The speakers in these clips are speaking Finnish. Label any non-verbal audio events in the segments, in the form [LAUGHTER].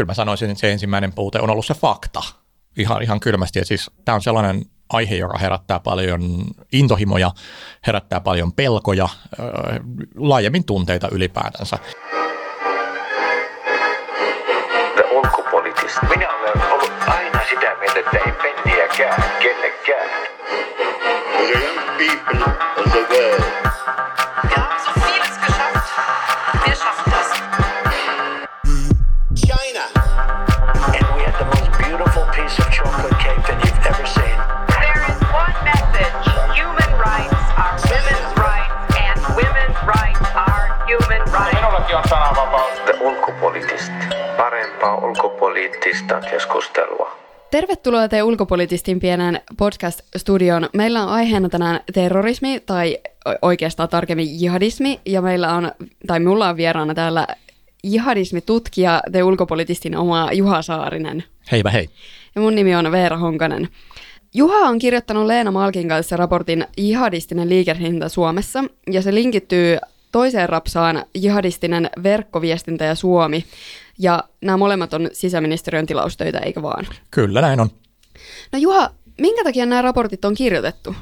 kyllä mä sanoisin, että se ensimmäinen puute on ollut se fakta. Ihan, ihan kylmästi. Ja siis tämä on sellainen aihe, joka herättää paljon intohimoja, herättää paljon pelkoja, laajemmin tunteita ylipäätänsä. Minä olen ollut aina sitä mieltä, että ei penniäkään kellekään. The young people ulkopoliittista keskustelua. Tervetuloa te ulkopoliittistin pienen podcast-studioon. Meillä on aiheena tänään terrorismi tai oikeastaan tarkemmin jihadismi ja meillä on, tai mulla on vieraana täällä jihadismitutkija, te ulkopoliittistin oma Juha Saarinen. Heipä hei. Ja mun nimi on Veera Honkanen. Juha on kirjoittanut Leena Malkin kanssa raportin Jihadistinen liikehdintä Suomessa, ja se linkittyy toiseen rapsaan Jihadistinen verkkoviestintä ja Suomi, ja nämä molemmat on sisäministeriön tilaustöitä, eikä vaan? Kyllä, näin on. No Juha, minkä takia nämä raportit on kirjoitettu?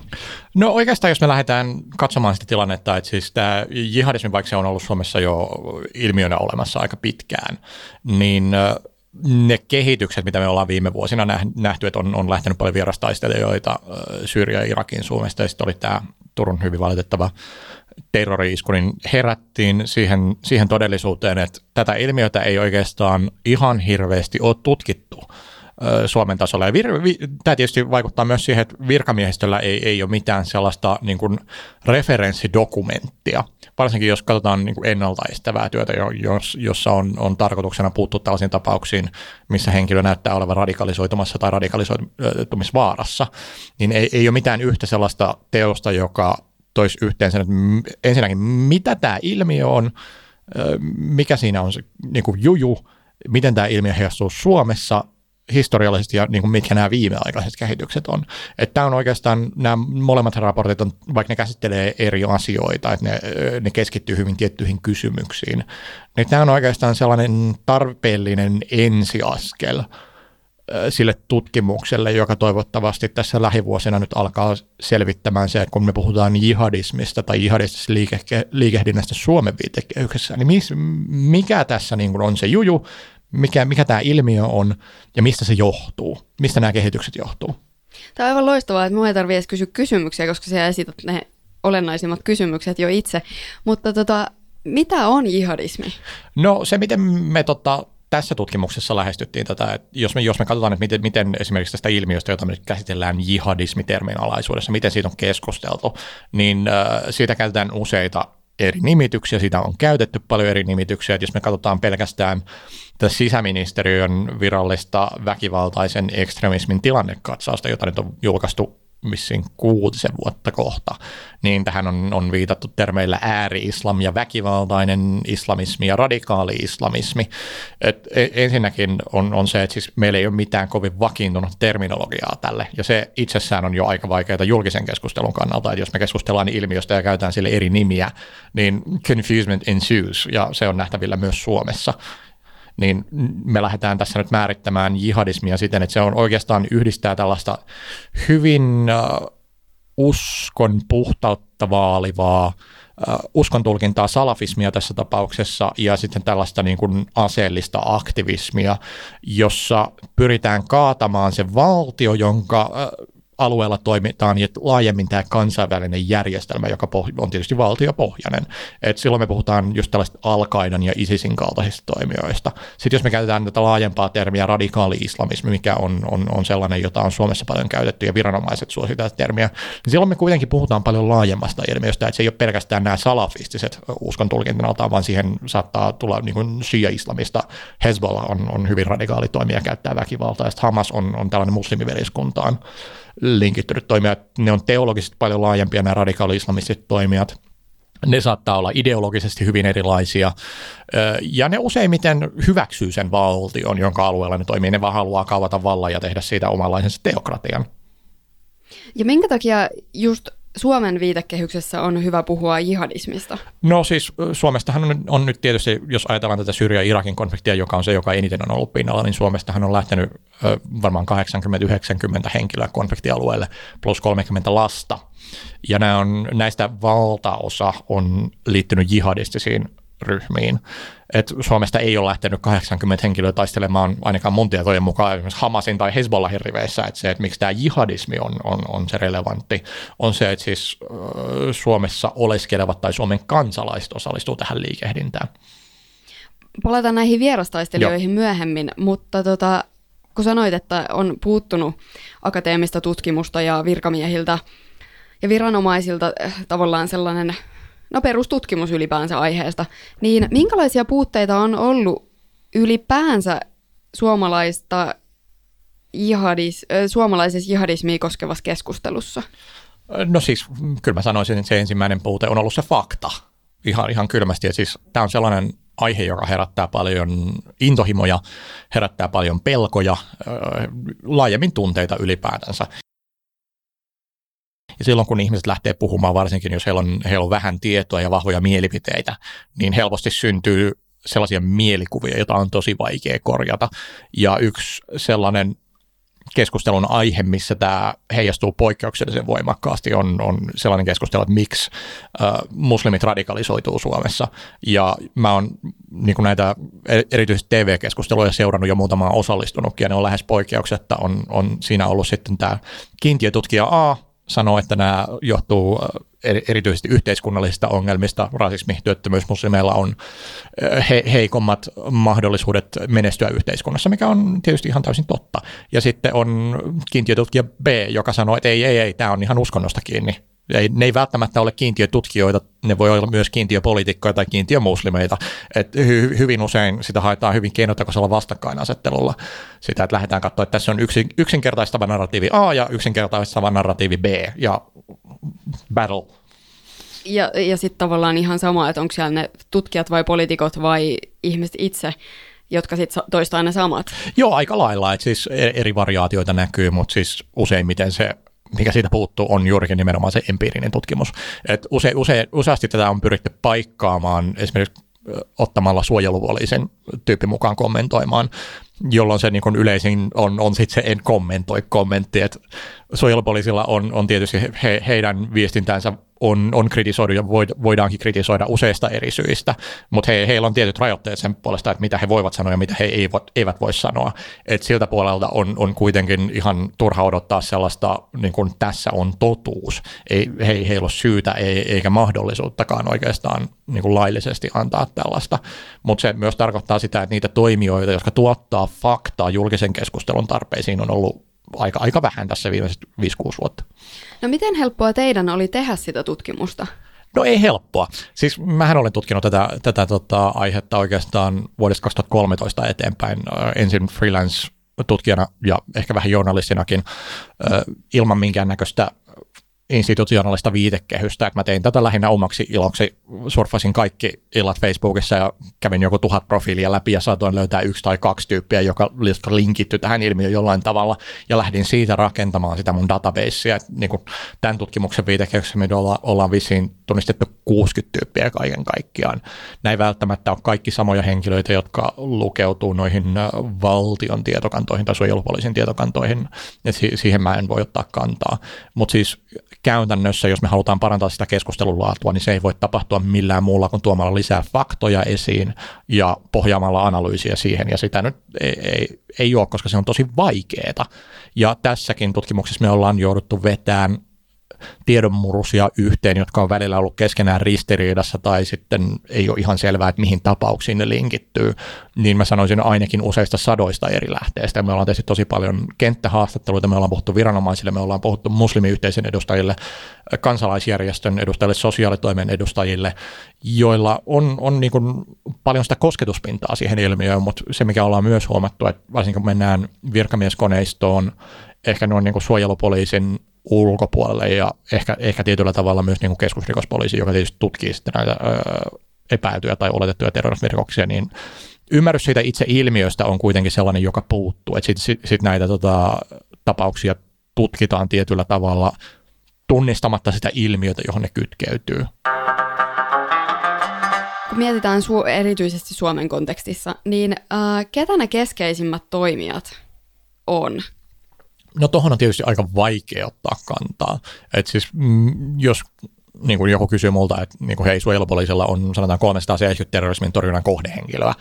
No oikeastaan, jos me lähdetään katsomaan sitä tilannetta, että siis tämä jihadismi, vaikka se on ollut Suomessa jo ilmiönä olemassa aika pitkään, niin ne kehitykset, mitä me ollaan viime vuosina nähty, että on, on lähtenyt paljon vierastaistelijoita Syyriä ja Irakin Suomesta, ja sitten oli tämä Turun hyvin valitettava terrori-isku, niin herättiin siihen, siihen todellisuuteen, että tätä ilmiötä ei oikeastaan ihan hirveästi ole tutkittu Suomen tasolla. Ja vir, vi, tämä tietysti vaikuttaa myös siihen, että virkamiehistöllä ei, ei ole mitään sellaista niin kuin referenssidokumenttia, varsinkin jos katsotaan niin kuin ennaltaestävää työtä, jos, jossa on, on tarkoituksena puuttua tällaisiin tapauksiin, missä henkilö näyttää olevan radikalisoitumassa tai radikalisoitumisvaarassa, niin ei, ei ole mitään yhtä sellaista teosta, joka toisi yhteen sen, että ensinnäkin mitä tämä ilmiö on, mikä siinä on se niin kuin juju, miten tämä ilmiö heijastuu Suomessa historiallisesti ja niin kuin mitkä nämä viimeaikaiset kehitykset on. Että tämä on oikeastaan, nämä molemmat raportit on, vaikka ne käsittelee eri asioita, että ne, ne keskittyy hyvin tiettyihin kysymyksiin, niin tämä on oikeastaan sellainen tarpeellinen ensiaskel – sille tutkimukselle, joka toivottavasti tässä lähivuosina nyt alkaa selvittämään se, että kun me puhutaan jihadismista tai jihadistisesta liike- liikehdinnästä Suomen viitekehyksessä, niin mis, mikä tässä niin kuin on se juju, mikä, mikä tämä ilmiö on ja mistä se johtuu, mistä nämä kehitykset johtuu? Tämä on aivan loistavaa, että minun ei tarvitse edes kysyä kysymyksiä, koska sinä esität ne olennaisimmat kysymykset jo itse. Mutta tota, mitä on jihadismi? No se, miten me tota, tässä tutkimuksessa lähestyttiin tätä, että jos me, jos me katsotaan, että miten, miten esimerkiksi tästä ilmiöstä, jota me nyt käsitellään jihadismitermin alaisuudessa, miten siitä on keskusteltu, niin äh, siitä käytetään useita eri nimityksiä, siitä on käytetty paljon eri nimityksiä, että jos me katsotaan pelkästään tätä sisäministeriön virallista väkivaltaisen ekstremismin tilannekatsausta, jota nyt on julkaistu vissiin kuutisen vuotta kohta, niin tähän on, on viitattu termeillä ääri-islam ja väkivaltainen islamismi ja radikaali islamismi. Et e, ensinnäkin on, on se, että siis meillä ei ole mitään kovin vakiintunut terminologiaa tälle, ja se itsessään on jo aika vaikeaa julkisen keskustelun kannalta, että jos me keskustellaan ilmiöstä ja käytetään sille eri nimiä, niin confusement ensues, ja se on nähtävillä myös Suomessa niin me lähdetään tässä nyt määrittämään jihadismia siten, että se on oikeastaan yhdistää tällaista hyvin uskon puhtautta vaalivaa uskon tulkintaa salafismia tässä tapauksessa ja sitten tällaista niin kuin aseellista aktivismia, jossa pyritään kaatamaan se valtio, jonka alueella toimitaan ja laajemmin tämä kansainvälinen järjestelmä, joka on tietysti valtiopohjainen. Et silloin me puhutaan just tällaista al ja ISISin kaltaisista toimijoista. Sitten jos me käytetään tätä laajempaa termiä radikaali-islamismi, mikä on, on, on sellainen, jota on Suomessa paljon käytetty ja viranomaiset suosivat termiä, niin silloin me kuitenkin puhutaan paljon laajemmasta ilmiöstä, että se ei ole pelkästään nämä salafistiset uskon tulkintanaltaan, vaan siihen saattaa tulla niin kuin shia-islamista. Hezbollah on, on hyvin radikaali toimija, käyttää väkivaltaa, ja Hamas on, on tällainen muslimiveliskuntaan linkittynyt toimijat, ne on teologisesti paljon laajempia nämä radikaali-islamistiset toimijat. Ne saattaa olla ideologisesti hyvin erilaisia, ja ne useimmiten hyväksyy sen valtion, jonka alueella ne toimii. Ne vaan haluaa kaavata vallan ja tehdä siitä omanlaisensa teokratian. Ja minkä takia just Suomen viitekehyksessä on hyvä puhua jihadismista? No siis Suomestahan on, on nyt tietysti, jos ajatellaan tätä Syyrian ja Irakin konfliktia, joka on se, joka eniten on ollut pinnalla, niin Suomestahan on lähtenyt ö, varmaan 80-90 henkilöä konfliktialueelle plus 30 lasta. Ja nämä on, näistä valtaosa on liittynyt jihadistisiin ryhmiin. Et Suomesta ei ole lähtenyt 80 henkilöä taistelemaan ainakaan mun tietojen mukaan esimerkiksi Hamasin tai Hezbollahin riveissä, että se, että miksi tämä jihadismi on, on, on se relevantti, on se, että siis äh, Suomessa oleskelevat tai Suomen kansalaiset osallistuu tähän liikehdintään. Palataan näihin vierastaistelijoihin Joo. myöhemmin, mutta tota, kun sanoit, että on puuttunut akateemista tutkimusta ja virkamiehiltä ja viranomaisilta tavallaan sellainen no perustutkimus ylipäänsä aiheesta, niin minkälaisia puutteita on ollut ylipäänsä suomalaista jihadis, suomalaisessa jihadismia koskevassa keskustelussa? No siis kyllä mä sanoisin, että se ensimmäinen puute on ollut se fakta. Ihan, ihan kylmästi. Ja siis tämä on sellainen aihe, joka herättää paljon intohimoja, herättää paljon pelkoja, laajemmin tunteita ylipäätänsä. Ja silloin kun ihmiset lähtee puhumaan, varsinkin jos heillä on, heillä on vähän tietoa ja vahvoja mielipiteitä, niin helposti syntyy sellaisia mielikuvia, joita on tosi vaikea korjata. Ja yksi sellainen keskustelun aihe, missä tämä heijastuu poikkeuksellisen voimakkaasti, on, on sellainen keskustelu, että miksi äh, muslimit radikalisoituu Suomessa. Ja mä oon niin näitä e-, erityisesti TV-keskusteluja seurannut jo muutamaa osallistunutkin, ja ne on lähes poikkeuksetta. On, on siinä ollut sitten tämä kiintiötutkija A, sanoo, että nämä johtuu erityisesti yhteiskunnallisista ongelmista. Rasismi, työttömyys muslimeilla on he, heikommat mahdollisuudet menestyä yhteiskunnassa, mikä on tietysti ihan täysin totta. Ja sitten on kiintiötutkija B, joka sanoo, että ei, ei, ei, tämä on ihan uskonnosta kiinni ei, ne ei välttämättä ole kiintiötutkijoita, ne voi olla myös kiintiöpoliitikkoja tai kiintiömuslimeita. Et hy, hyvin usein sitä haetaan hyvin keinotekoisella vastakkainasettelulla. Sitä, että lähdetään katsoa, että tässä on yksin, yksinkertaistava narratiivi A ja yksinkertaistava narratiivi B ja battle. Ja, ja sitten tavallaan ihan sama, että onko siellä ne tutkijat vai poliitikot vai ihmiset itse, jotka sitten toistaa ne samat. Joo, aika lailla. että siis e-, eri variaatioita näkyy, mutta siis useimmiten se mikä siitä puuttuu, on juurikin nimenomaan se empiirinen tutkimus. Et use, use, useasti tätä on pyritty paikkaamaan esimerkiksi ottamalla suojelupoliisin tyyppi mukaan kommentoimaan, jolloin se niin yleisin on, on sitten se en kommentoi kommentti, että suojelupoliisilla on, on tietysti he, heidän viestintänsä on, on kritisoidu ja voidaankin kritisoida useista eri syistä, mutta he, heillä on tietyt rajoitteet sen puolesta, että mitä he voivat sanoa ja mitä he eivät voi sanoa. Et siltä puolelta on, on kuitenkin ihan turha odottaa sellaista, niin kuin tässä on totuus. Ei, he, heillä ole syytä ei, eikä mahdollisuuttakaan oikeastaan niin kuin laillisesti antaa tällaista, mutta se myös tarkoittaa sitä, että niitä toimijoita, jotka tuottaa faktaa julkisen keskustelun tarpeisiin, on ollut aika, aika vähän tässä viimeiset 5-6 vuotta. No miten helppoa teidän oli tehdä sitä tutkimusta? No ei helppoa. Siis mähän olen tutkinut tätä, tätä tota, aihetta oikeastaan vuodesta 2013 eteenpäin. Ensin freelance tutkijana ja ehkä vähän journalistinakin ilman minkäännäköistä institutionaalista viitekehystä, että mä tein tätä lähinnä omaksi iloksi, surfasin kaikki illat Facebookissa ja kävin joku tuhat profiilia läpi ja saatoin löytää yksi tai kaksi tyyppiä, joka, linkitty tähän ilmiöön jollain tavalla ja lähdin siitä rakentamaan sitä mun databasea. Niin kuin tämän tutkimuksen viitekehyksessä me olla, ollaan vissiin tunnistettu 60 tyyppiä kaiken kaikkiaan. Näin välttämättä on kaikki samoja henkilöitä, jotka lukeutuu noihin äh, valtion tietokantoihin tai suojelupoliisin tietokantoihin, ja siihen mä en voi ottaa kantaa. Mutta siis käytännössä, jos me halutaan parantaa sitä keskustelun laatua, niin se ei voi tapahtua millään muulla kuin tuomalla lisää faktoja esiin ja pohjaamalla analyysiä siihen, ja sitä nyt ei, ei, ei ole, koska se on tosi vaikeaa. Ja tässäkin tutkimuksessa me ollaan jouduttu vetämään tiedonmurusia yhteen, jotka on välillä ollut keskenään ristiriidassa tai sitten ei ole ihan selvää, että mihin tapauksiin ne linkittyy, niin mä sanoisin ainakin useista sadoista eri lähteistä. Me ollaan tehty tosi paljon kenttähaastatteluita, me ollaan puhuttu viranomaisille, me ollaan puhuttu muslimiyhteisön edustajille, kansalaisjärjestön edustajille, sosiaalitoimen edustajille, joilla on, on niin kuin paljon sitä kosketuspintaa siihen ilmiöön, mutta se mikä ollaan myös huomattu, että varsinkin kun mennään virkamieskoneistoon, ehkä noin niin kuin suojelupoliisin ulkopuolelle ja ehkä, ehkä tietyllä tavalla myös niin kuin keskusrikospoliisi, joka tietysti tutkii sitten näitä ö, epäiltyjä tai oletettuja terrorismirikoksia, niin ymmärrys siitä itse ilmiöstä on kuitenkin sellainen, joka puuttuu. Sitten sit, sit näitä tota, tapauksia tutkitaan tietyllä tavalla tunnistamatta sitä ilmiötä, johon ne kytkeytyy. Kun mietitään su- erityisesti Suomen kontekstissa, niin äh, ketä ne keskeisimmät toimijat on? No tuohon on tietysti aika vaikea ottaa kantaa. Et siis mm, jos niin kuin joku kysyy multa, että niin kuin hei suojelupoliisilla on sanotaan 370 terrorismin torjunnan kohdehenkilöä,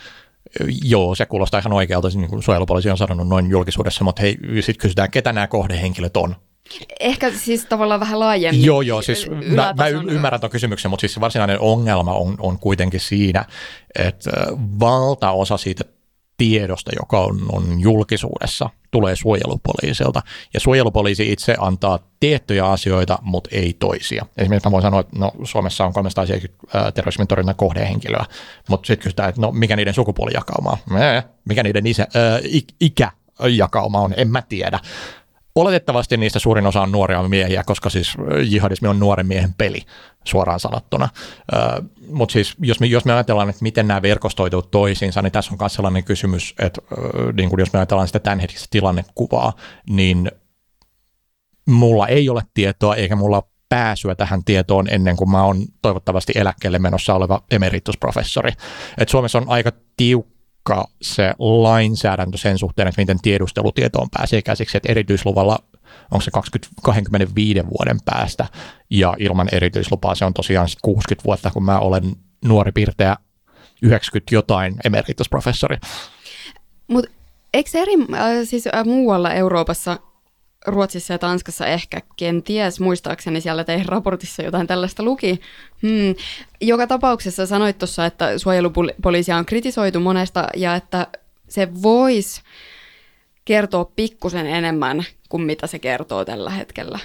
Joo, se kuulostaa ihan oikealta, niin kuin suojelupoliisi on sanonut noin julkisuudessa, mutta hei, sitten kysytään, ketä nämä kohdehenkilöt on. Ehkä siis tavallaan vähän laajemmin. Joo, joo, siis mä, mä ymmärrän tuon kysymyksen, mutta siis se varsinainen ongelma on, on kuitenkin siinä, että valtaosa siitä tiedosta, joka on, on julkisuudessa, tulee suojelupoliisilta. Ja suojelupoliisi itse antaa tiettyjä asioita, mutta ei toisia. Esimerkiksi mä voin sanoa, että no, Suomessa on 370 terrorismin torjunnan kohdehenkilöä, mutta sitten kysytään, että no, mikä niiden sukupuolijakauma on, mikä niiden isä, ää, ikäjakauma on, en mä tiedä. Oletettavasti niistä suurin osa on nuoria miehiä, koska siis jihadismi on nuoren miehen peli suoraan sanottuna. Mutta siis jos me, jos me ajatellaan, että miten nämä verkostoituu toisiinsa, niin tässä on myös sellainen kysymys, että niin kun jos me ajatellaan sitä tämänhetkistä tilannekuvaa, niin mulla ei ole tietoa eikä mulla pääsyä tähän tietoon ennen kuin mä oon toivottavasti eläkkeelle menossa oleva emeritusprofessori. Et Suomessa on aika tiukka tiukka se lainsäädäntö sen suhteen, että miten tiedustelutietoon pääsee käsiksi, että erityisluvalla onko se 20, 25 vuoden päästä, ja ilman erityislupaa se on tosiaan 60 vuotta, kun mä olen nuori pirteä 90 jotain emeritusprofessori. Mutta eikö eri, äh, siis äh, muualla Euroopassa Ruotsissa ja Tanskassa ehkä, kenties, muistaakseni siellä teidän raportissa jotain tällaista luki. Hmm. Joka tapauksessa sanoit tuossa, että suojelupoliisia on kritisoitu monesta ja että se voisi kertoa pikkusen enemmän kuin mitä se kertoo tällä hetkellä.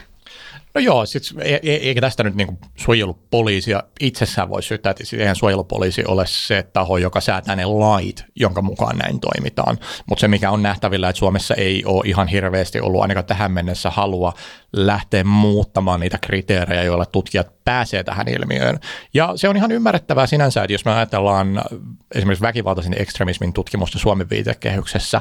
No joo, e, eikä tästä nyt niin suojelupoliisia itsessään voi syyttää, että eihän suojelupoliisi ole se taho, joka säätää ne lait, jonka mukaan näin toimitaan. Mutta se, mikä on nähtävillä, että Suomessa ei ole ihan hirveästi ollut ainakaan tähän mennessä halua lähteä muuttamaan niitä kriteerejä, joilla tutkijat pääsee tähän ilmiöön. Ja se on ihan ymmärrettävää sinänsä, että jos me ajatellaan esimerkiksi väkivaltaisen ekstremismin tutkimusta Suomen viitekehyksessä,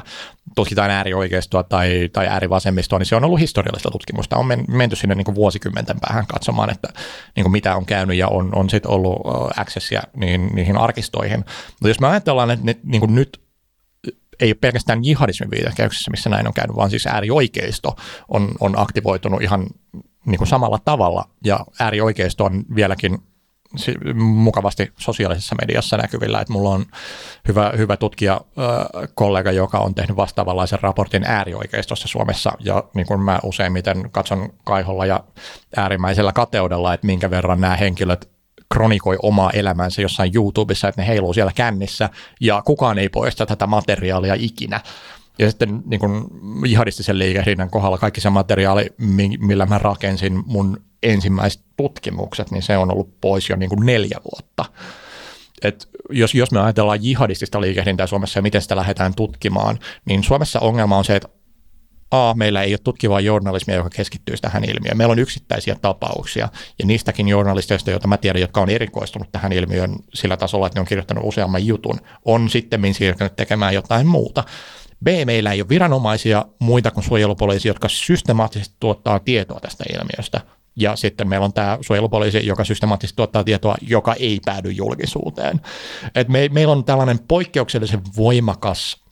tutkitaan äärioikeistoa tai, tai äärivasemmistoa, niin se on ollut historiallista tutkimusta. On menty sinne niin kuin vuosikymmenten päähän katsomaan, että niin kuin mitä on käynyt ja on, on sitten ollut accessia niihin, niihin arkistoihin. Mutta jos me ajatellaan, että ne, niin kuin nyt ei ole pelkästään jihadismin viitekehyksessä, missä näin on käynyt, vaan siis äärioikeisto on, on aktivoitunut ihan niin kuin samalla tavalla, ja äärioikeisto on vieläkin mukavasti sosiaalisessa mediassa näkyvillä, että mulla on hyvä, hyvä tutkija kollega, joka on tehnyt vastaavanlaisen raportin äärioikeistossa Suomessa, ja niin kuin mä useimmiten katson kaiholla ja äärimmäisellä kateudella, että minkä verran nämä henkilöt kronikoi omaa elämänsä jossain YouTubessa, että ne heiluu siellä kännissä, ja kukaan ei poista tätä materiaalia ikinä. Ja sitten niin kuin jihadistisen liikehdinnän kohdalla kaikki se materiaali, millä mä rakensin mun ensimmäiset tutkimukset, niin se on ollut pois jo niin kuin neljä vuotta. Et jos, jos me ajatellaan jihadistista liikehdintää Suomessa ja miten sitä lähdetään tutkimaan, niin Suomessa ongelma on se, että A, meillä ei ole tutkivaa journalismia, joka keskittyy tähän ilmiöön. Meillä on yksittäisiä tapauksia, ja niistäkin journalisteista, joita mä tiedän, jotka on erikoistunut tähän ilmiöön sillä tasolla, että ne on kirjoittanut useamman jutun, on sitten siirtynyt tekemään jotain muuta. B, meillä ei ole viranomaisia muita kuin suojelupoliisi, jotka systemaattisesti tuottaa tietoa tästä ilmiöstä. Ja sitten meillä on tämä suojelupoliisi, joka systemaattisesti tuottaa tietoa, joka ei päädy julkisuuteen. Et me, meillä on tällainen poikkeuksellisen voimakas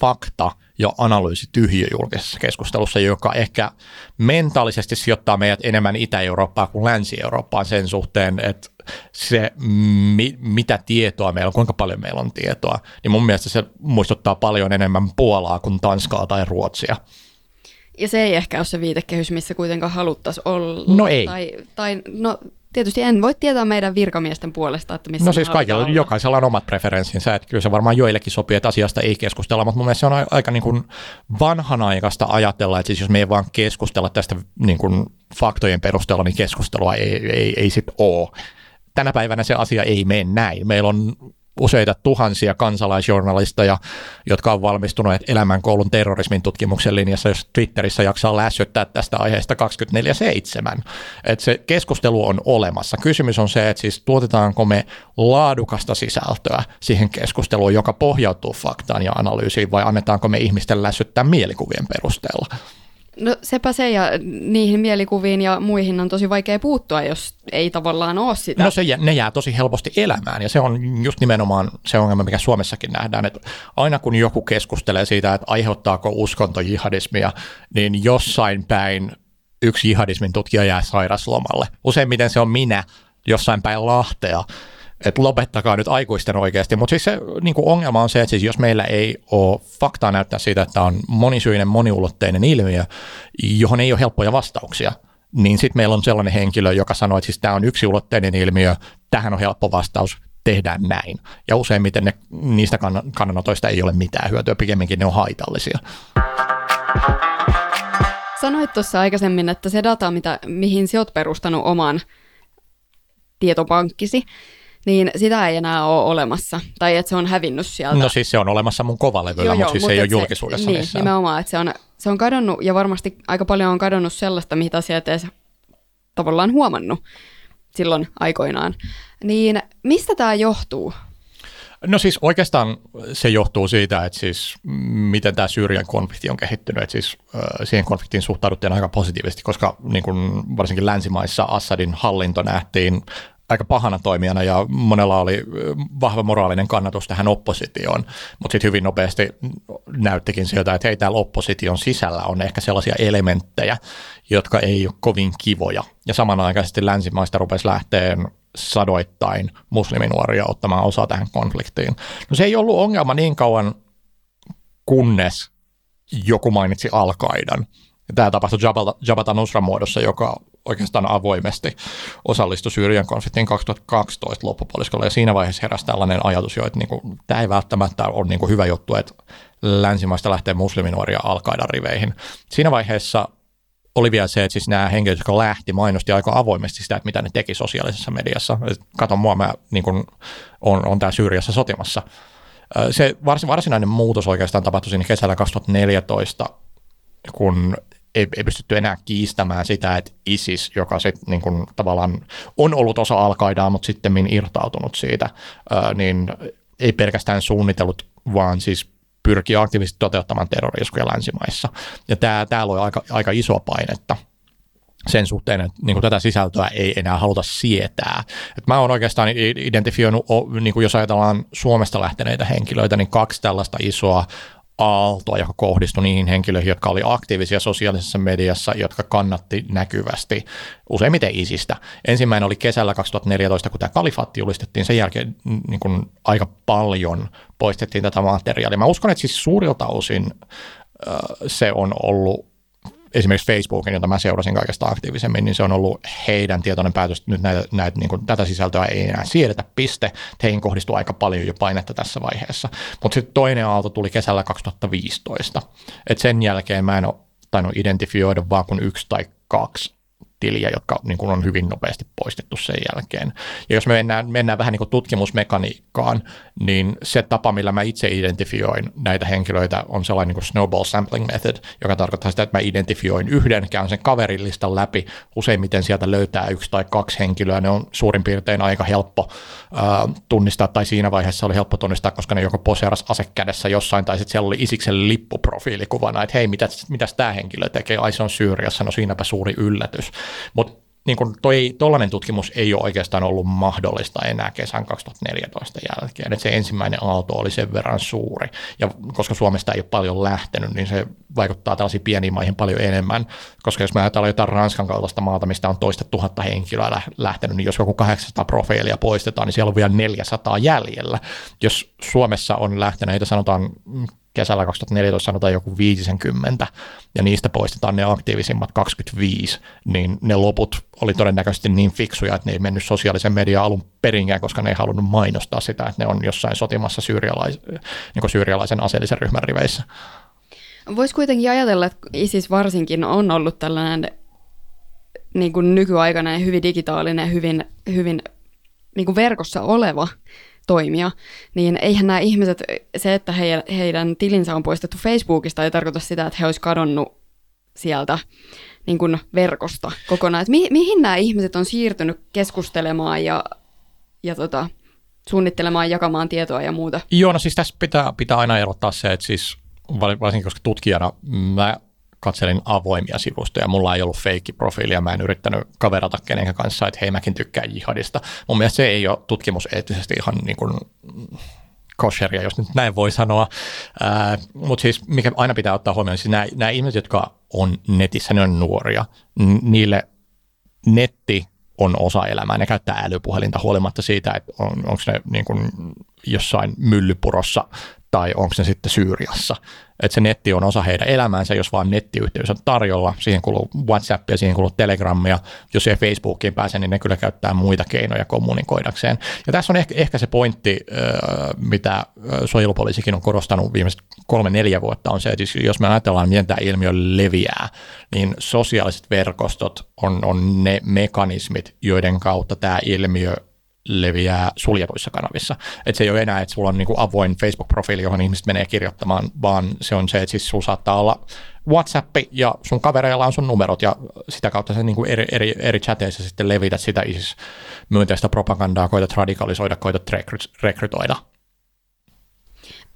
fakta ja analyysi tyhjö julkisessa keskustelussa, joka ehkä mentaalisesti sijoittaa meidät enemmän Itä-Eurooppaan kuin Länsi-Eurooppaan sen suhteen, että se, mi, mitä tietoa meillä on, kuinka paljon meillä on tietoa, niin mun mielestä se muistuttaa paljon enemmän Puolaa kuin Tanskaa tai Ruotsia. Ja se ei ehkä ole se viitekehys, missä kuitenkaan haluttaisiin olla. No ei. Tai, tai no, tietysti en voi tietää meidän virkamiesten puolesta, että missä No siis kaikilla, olla. jokaisella on omat preferenssinsä, että kyllä se varmaan joillekin sopii, että asiasta ei keskustella, mutta mun mielestä se on aika niin kuin vanhanaikaista ajatella, että siis jos me ei vaan keskustella tästä niin kuin faktojen perusteella, niin keskustelua ei, ei, ei sitten ole. Tänä päivänä se asia ei mene näin. Meillä on useita tuhansia kansalaisjournalisteja, jotka on valmistuneet elämänkoulun terrorismin tutkimuksen linjassa, jos Twitterissä jaksaa lässyttää tästä aiheesta 24-7. Että se keskustelu on olemassa. Kysymys on se, että siis tuotetaanko me laadukasta sisältöä siihen keskusteluun, joka pohjautuu faktaan ja analyysiin, vai annetaanko me ihmisten lässyttää mielikuvien perusteella? No sepä se ja niihin mielikuviin ja muihin on tosi vaikea puuttua, jos ei tavallaan ole sitä. No se, ne jää tosi helposti elämään ja se on just nimenomaan se ongelma, mikä Suomessakin nähdään, että aina kun joku keskustelee siitä, että aiheuttaako uskonto jihadismia, niin jossain päin yksi jihadismin tutkija jää sairaslomalle. Useimmiten se on minä jossain päin Lahtea, että lopettakaa nyt aikuisten oikeasti. Mutta siis se niin kuin ongelma on se, että siis jos meillä ei ole faktaa näyttää siitä, että on monisyinen, moniulotteinen ilmiö, johon ei ole helppoja vastauksia, niin sitten meillä on sellainen henkilö, joka sanoo, että siis tämä on yksiulotteinen ilmiö, tähän on helppo vastaus, tehdään näin. Ja useimmiten ne, niistä kann- kannanotoista ei ole mitään hyötyä, pikemminkin ne on haitallisia. Sanoit tuossa aikaisemmin, että se data, mitä, mihin sä oot perustanut oman tietopankkisi, niin sitä ei enää ole olemassa. Tai että se on hävinnyt sieltä. No siis se on olemassa mun kovalevyllä, mutta siis se ei ole julkisuudessa Niin, missään. nimenomaan, että se on, se on kadonnut ja varmasti aika paljon on kadonnut sellaista, mitä sä et edes tavallaan huomannut silloin aikoinaan. Niin mistä tämä johtuu? No siis oikeastaan se johtuu siitä, että siis miten tämä Syyrian konflikti on kehittynyt, että siis äh, siihen konfliktiin suhtauduttiin aika positiivisesti, koska niin kuin varsinkin länsimaissa Assadin hallinto nähtiin aika pahana toimijana ja monella oli vahva moraalinen kannatus tähän oppositioon, mutta sitten hyvin nopeasti näyttikin siltä, että hei täällä opposition sisällä on ehkä sellaisia elementtejä, jotka ei ole kovin kivoja ja samanaikaisesti länsimaista rupesi lähteen sadoittain musliminuoria ottamaan osaa tähän konfliktiin. No se ei ollut ongelma niin kauan, kunnes joku mainitsi Al-Qaidan. Tämä tapahtui Jabhat al-Nusran muodossa, joka oikeastaan avoimesti osallistui Syyrian konfliktiin 2012 loppupuoliskolla. Ja siinä vaiheessa heräsi tällainen ajatus jo, että niin kuin, tämä ei välttämättä ole niin kuin hyvä juttu, että länsimaista lähtee musliminuoria al riveihin. Siinä vaiheessa oli vielä se, että siis nämä henkilöt, jotka lähti, mainosti aika avoimesti sitä, että mitä ne teki sosiaalisessa mediassa. Kato mua, mä niin kun, on, on tää Syyriassa sotimassa. Se vars, varsinainen muutos oikeastaan tapahtui siinä kesällä 2014, kun ei, ei pystytty enää kiistämään sitä, että ISIS, joka sit niin kun, tavallaan on ollut osa al mutta sitten irtautunut siitä, ö, niin ei pelkästään suunnitellut, vaan siis pyrkii aktiivisesti toteuttamaan terroriskuja länsimaissa. Ja tämä, täällä on aika, aika iso painetta sen suhteen, että niin kuin tätä sisältöä ei enää haluta sietää. Et mä oon oikeastaan identifioinut, niin kuin jos ajatellaan Suomesta lähteneitä henkilöitä, niin kaksi tällaista isoa aaltoa, joka kohdistui niihin henkilöihin, jotka oli aktiivisia sosiaalisessa mediassa, jotka kannatti näkyvästi useimmiten isistä. Ensimmäinen oli kesällä 2014, kun tämä kalifaatti julistettiin. Sen jälkeen mm, niin kuin aika paljon poistettiin tätä materiaalia. Mä uskon, että siis suurilta osin se on ollut esimerkiksi Facebookin, jota mä seurasin kaikesta aktiivisemmin, niin se on ollut heidän tietoinen päätös, että nyt näitä, näitä, niin kuin, tätä sisältöä ei enää siedetä, piste. Heihin kohdistuu aika paljon jo painetta tässä vaiheessa. Mutta sitten toinen aalto tuli kesällä 2015. Et sen jälkeen mä en ole tainnut identifioida vaan kuin yksi tai kaksi tiliä, jotka niin kuin on hyvin nopeasti poistettu sen jälkeen. Ja jos me mennään, mennään vähän niin kuin tutkimusmekaniikkaan, niin se tapa, millä mä itse identifioin näitä henkilöitä, on sellainen niin kuin snowball sampling method, joka tarkoittaa sitä, että mä identifioin yhden, käyn sen kaverin listan läpi, useimmiten sieltä löytää yksi tai kaksi henkilöä, ne on suurin piirtein aika helppo äh, tunnistaa, tai siinä vaiheessa oli helppo tunnistaa, koska ne joko poseeras ase kädessä jossain, tai sitten siellä oli Isiksen lippuprofiilikuvana, että hei, mitäs, mitäs tämä henkilö tekee, ai se on Syyriassa, no siinäpä suuri yllätys. Mutta niin kun toi, tutkimus ei ole oikeastaan ollut mahdollista enää kesän 2014 jälkeen. Et se ensimmäinen aalto oli sen verran suuri. Ja koska Suomesta ei ole paljon lähtenyt, niin se vaikuttaa tällaisiin pieniin maihin paljon enemmän. Koska jos me ajatellaan jotain Ranskan kaltaista maata, mistä on toista tuhatta henkilöä lä- lähtenyt, niin jos joku 800 profiilia poistetaan, niin siellä on vielä 400 jäljellä. Jos Suomessa on lähteneitä, sanotaan kesällä 2014 sanotaan joku 50, ja niistä poistetaan ne aktiivisimmat 25, niin ne loput oli todennäköisesti niin fiksuja, että ne ei mennyt sosiaalisen median alun perinkään, koska ne ei halunnut mainostaa sitä, että ne on jossain sotimassa syyrialais, niin syyrialaisen aseellisen ryhmän riveissä. Voisi kuitenkin ajatella, että ISIS varsinkin on ollut tällainen niin kuin nykyaikana ja hyvin digitaalinen, hyvin, hyvin niin kuin verkossa oleva toimija, niin eihän nämä ihmiset, se, että he, heidän tilinsä on poistettu Facebookista, ei tarkoita sitä, että he olisi kadonnut sieltä niin kuin verkosta kokonaan. Et mi, mihin nämä ihmiset on siirtynyt keskustelemaan ja, ja tota, suunnittelemaan, jakamaan tietoa ja muuta? Joo, no siis tässä pitää, pitää aina erottaa se, että siis varsinkin koska tutkijana mä katselin avoimia sivustoja. Mulla ei ollut feikki-profiilia, mä en yrittänyt kaverata kenenkään kanssa, että hei mäkin tykkään jihadista. Mun mielestä se ei ole tutkimuseettisesti ihan niin kuin kosheria, jos nyt näin voi sanoa. Mutta siis mikä aina pitää ottaa huomioon, siis nämä, nämä ihmiset, jotka on netissä, ne on nuoria. Niille netti on osa elämää. Ne käyttää älypuhelinta huolimatta siitä, että on, onko ne niin kuin jossain myllypurossa tai onko ne sitten Syyriassa. Että se netti on osa heidän elämäänsä, jos vaan nettiyhteys on tarjolla. Siihen kuuluu WhatsApp ja siihen kuuluu Telegramia. Jos ei Facebookiin pääse, niin ne kyllä käyttää muita keinoja kommunikoidakseen. Ja tässä on ehkä, ehkä se pointti, mitä suojelupoliisikin on korostanut viimeiset kolme-neljä vuotta, on se, että jos me ajatellaan, miten tämä ilmiö leviää, niin sosiaaliset verkostot on, on ne mekanismit, joiden kautta tämä ilmiö leviää suljetuissa kanavissa. Että se ei ole enää, että sulla on niin kuin avoin Facebook-profiili, johon ihmiset menee kirjoittamaan, vaan se on se, että siis sulla saattaa olla WhatsApp ja sun kavereilla on sun numerot ja sitä kautta se niin kuin eri, eri, eri chateissa sitten levität sitä siis myönteistä propagandaa, koitat radikalisoida, koitat rekrytoida.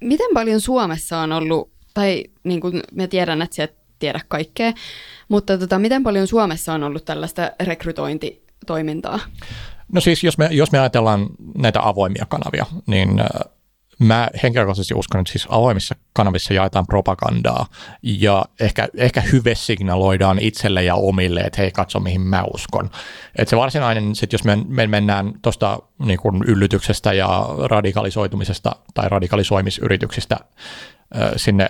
Miten paljon Suomessa on ollut, tai niin kuin me tiedän, että sä et tiedä kaikkea, mutta tota, miten paljon Suomessa on ollut tällaista rekrytointitoimintaa? No siis jos me, jos me ajatellaan näitä avoimia kanavia, niin äh, mä henkilökohtaisesti uskon, että siis avoimissa kanavissa jaetaan propagandaa ja ehkä, ehkä hyve signaloidaan itselle ja omille, että hei katso mihin mä uskon. Että se varsinainen, sit jos me, me mennään tuosta niin yllytyksestä ja radikalisoitumisesta tai radikalisoimisyrityksistä äh, sinne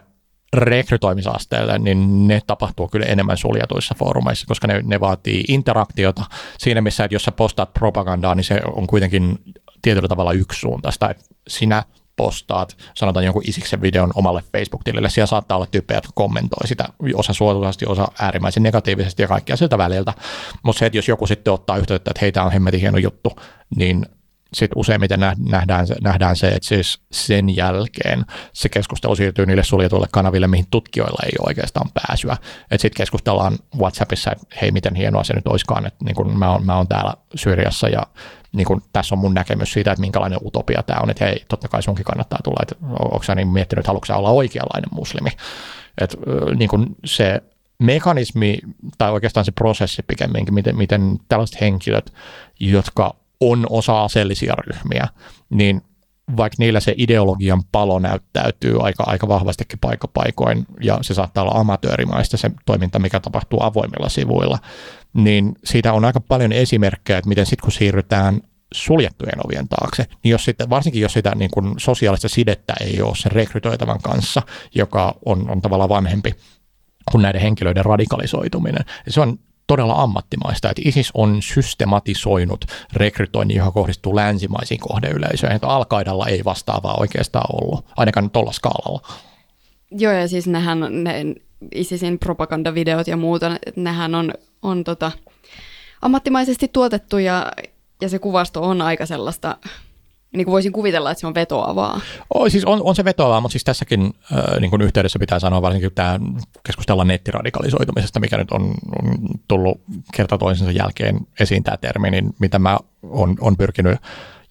rekrytoimisasteelle, niin ne tapahtuu kyllä enemmän suljetuissa foorumeissa, koska ne, ne vaatii interaktiota. Siinä missä, että jos sä postaat propagandaa, niin se on kuitenkin tietyllä tavalla yksisuuntaista, että sinä postaat, sanotaan jonkun isiksen videon omalle Facebook-tilille, siellä saattaa olla tyyppejä, jotka kommentoi sitä, osa suotuisesti, osa äärimmäisen negatiivisesti ja kaikkia siltä väliltä, mutta se, että jos joku sitten ottaa yhteyttä, että heitä on hemmetin hieno juttu, niin sitten useimmiten nähdään, nähdään se, että siis sen jälkeen se keskustelu siirtyy niille suljetuille kanaville, mihin tutkijoilla ei ole oikeastaan pääsyä. Sitten keskustellaan WhatsAppissa, että hei, miten hienoa se nyt olisikaan, että niin kun mä, oon, mä oon täällä Syyriassa ja niin kun, tässä on mun näkemys siitä, että minkälainen utopia tämä on, että hei, totta kai sunkin kannattaa tulla, että onko sä niin miettinyt, että haluatko olla oikeanlainen muslimi. Että niin kun se mekanismi tai oikeastaan se prosessi pikemminkin, miten, miten tällaiset henkilöt, jotka on osa aseellisia ryhmiä, niin vaikka niillä se ideologian palo näyttäytyy aika, aika vahvastikin paikkapaikoin, ja se saattaa olla amatöörimaista se toiminta, mikä tapahtuu avoimilla sivuilla, niin siitä on aika paljon esimerkkejä, että miten sitten kun siirrytään suljettujen ovien taakse, niin jos sitten, varsinkin jos sitä niin kuin sosiaalista sidettä ei ole sen rekrytoitavan kanssa, joka on, on tavallaan vanhempi kuin näiden henkilöiden radikalisoituminen. Se on todella ammattimaista, että ISIS on systematisoinut rekrytoinnin, joka kohdistuu länsimaisiin kohdeyleisöihin, että al ei vastaavaa oikeastaan ollut, ainakaan tuolla skaalalla. Joo, ja siis nehän, ne ISISin propagandavideot ja muuta, nehän on, on tota, ammattimaisesti tuotettu ja, ja se kuvasto on aika sellaista niin kuin voisin kuvitella, että se on vetoavaa. O, siis on, on se vetoavaa, mutta siis tässäkin äh, niin kuin yhteydessä pitää sanoa, varsinkin tämä keskustella nettiradikalisoitumisesta, mikä nyt on, on tullut kerta toisensa jälkeen esiin tämä termi, niin mitä mä on, on pyrkinyt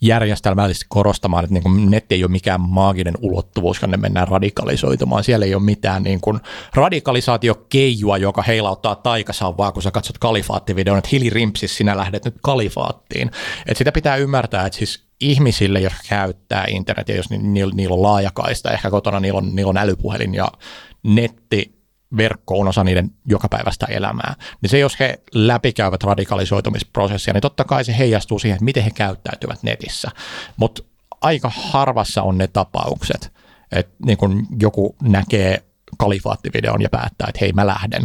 järjestelmällisesti korostamaan, että niin kuin netti ei ole mikään maaginen ulottuvuus, jonne mennään radikalisoitumaan. Siellä ei ole mitään niin kuin radikalisaatiokeijua, joka heilauttaa taikasauvaa, kun sä katsot kalifaattivideon, että hilirimpsis sinä lähdet nyt kalifaattiin. Et sitä pitää ymmärtää, että siis ihmisille, jotka käyttää internetiä, jos niillä, niillä on laajakaista, ehkä kotona niillä on, niillä on älypuhelin ja netti, verkko on osa niiden jokapäiväistä elämää, niin se jos he läpikäyvät radikalisoitumisprosessia, niin totta kai se heijastuu siihen, että miten he käyttäytyvät netissä. Mutta aika harvassa on ne tapaukset, että niin kun joku näkee kalifaattivideon ja päättää, että hei mä lähden.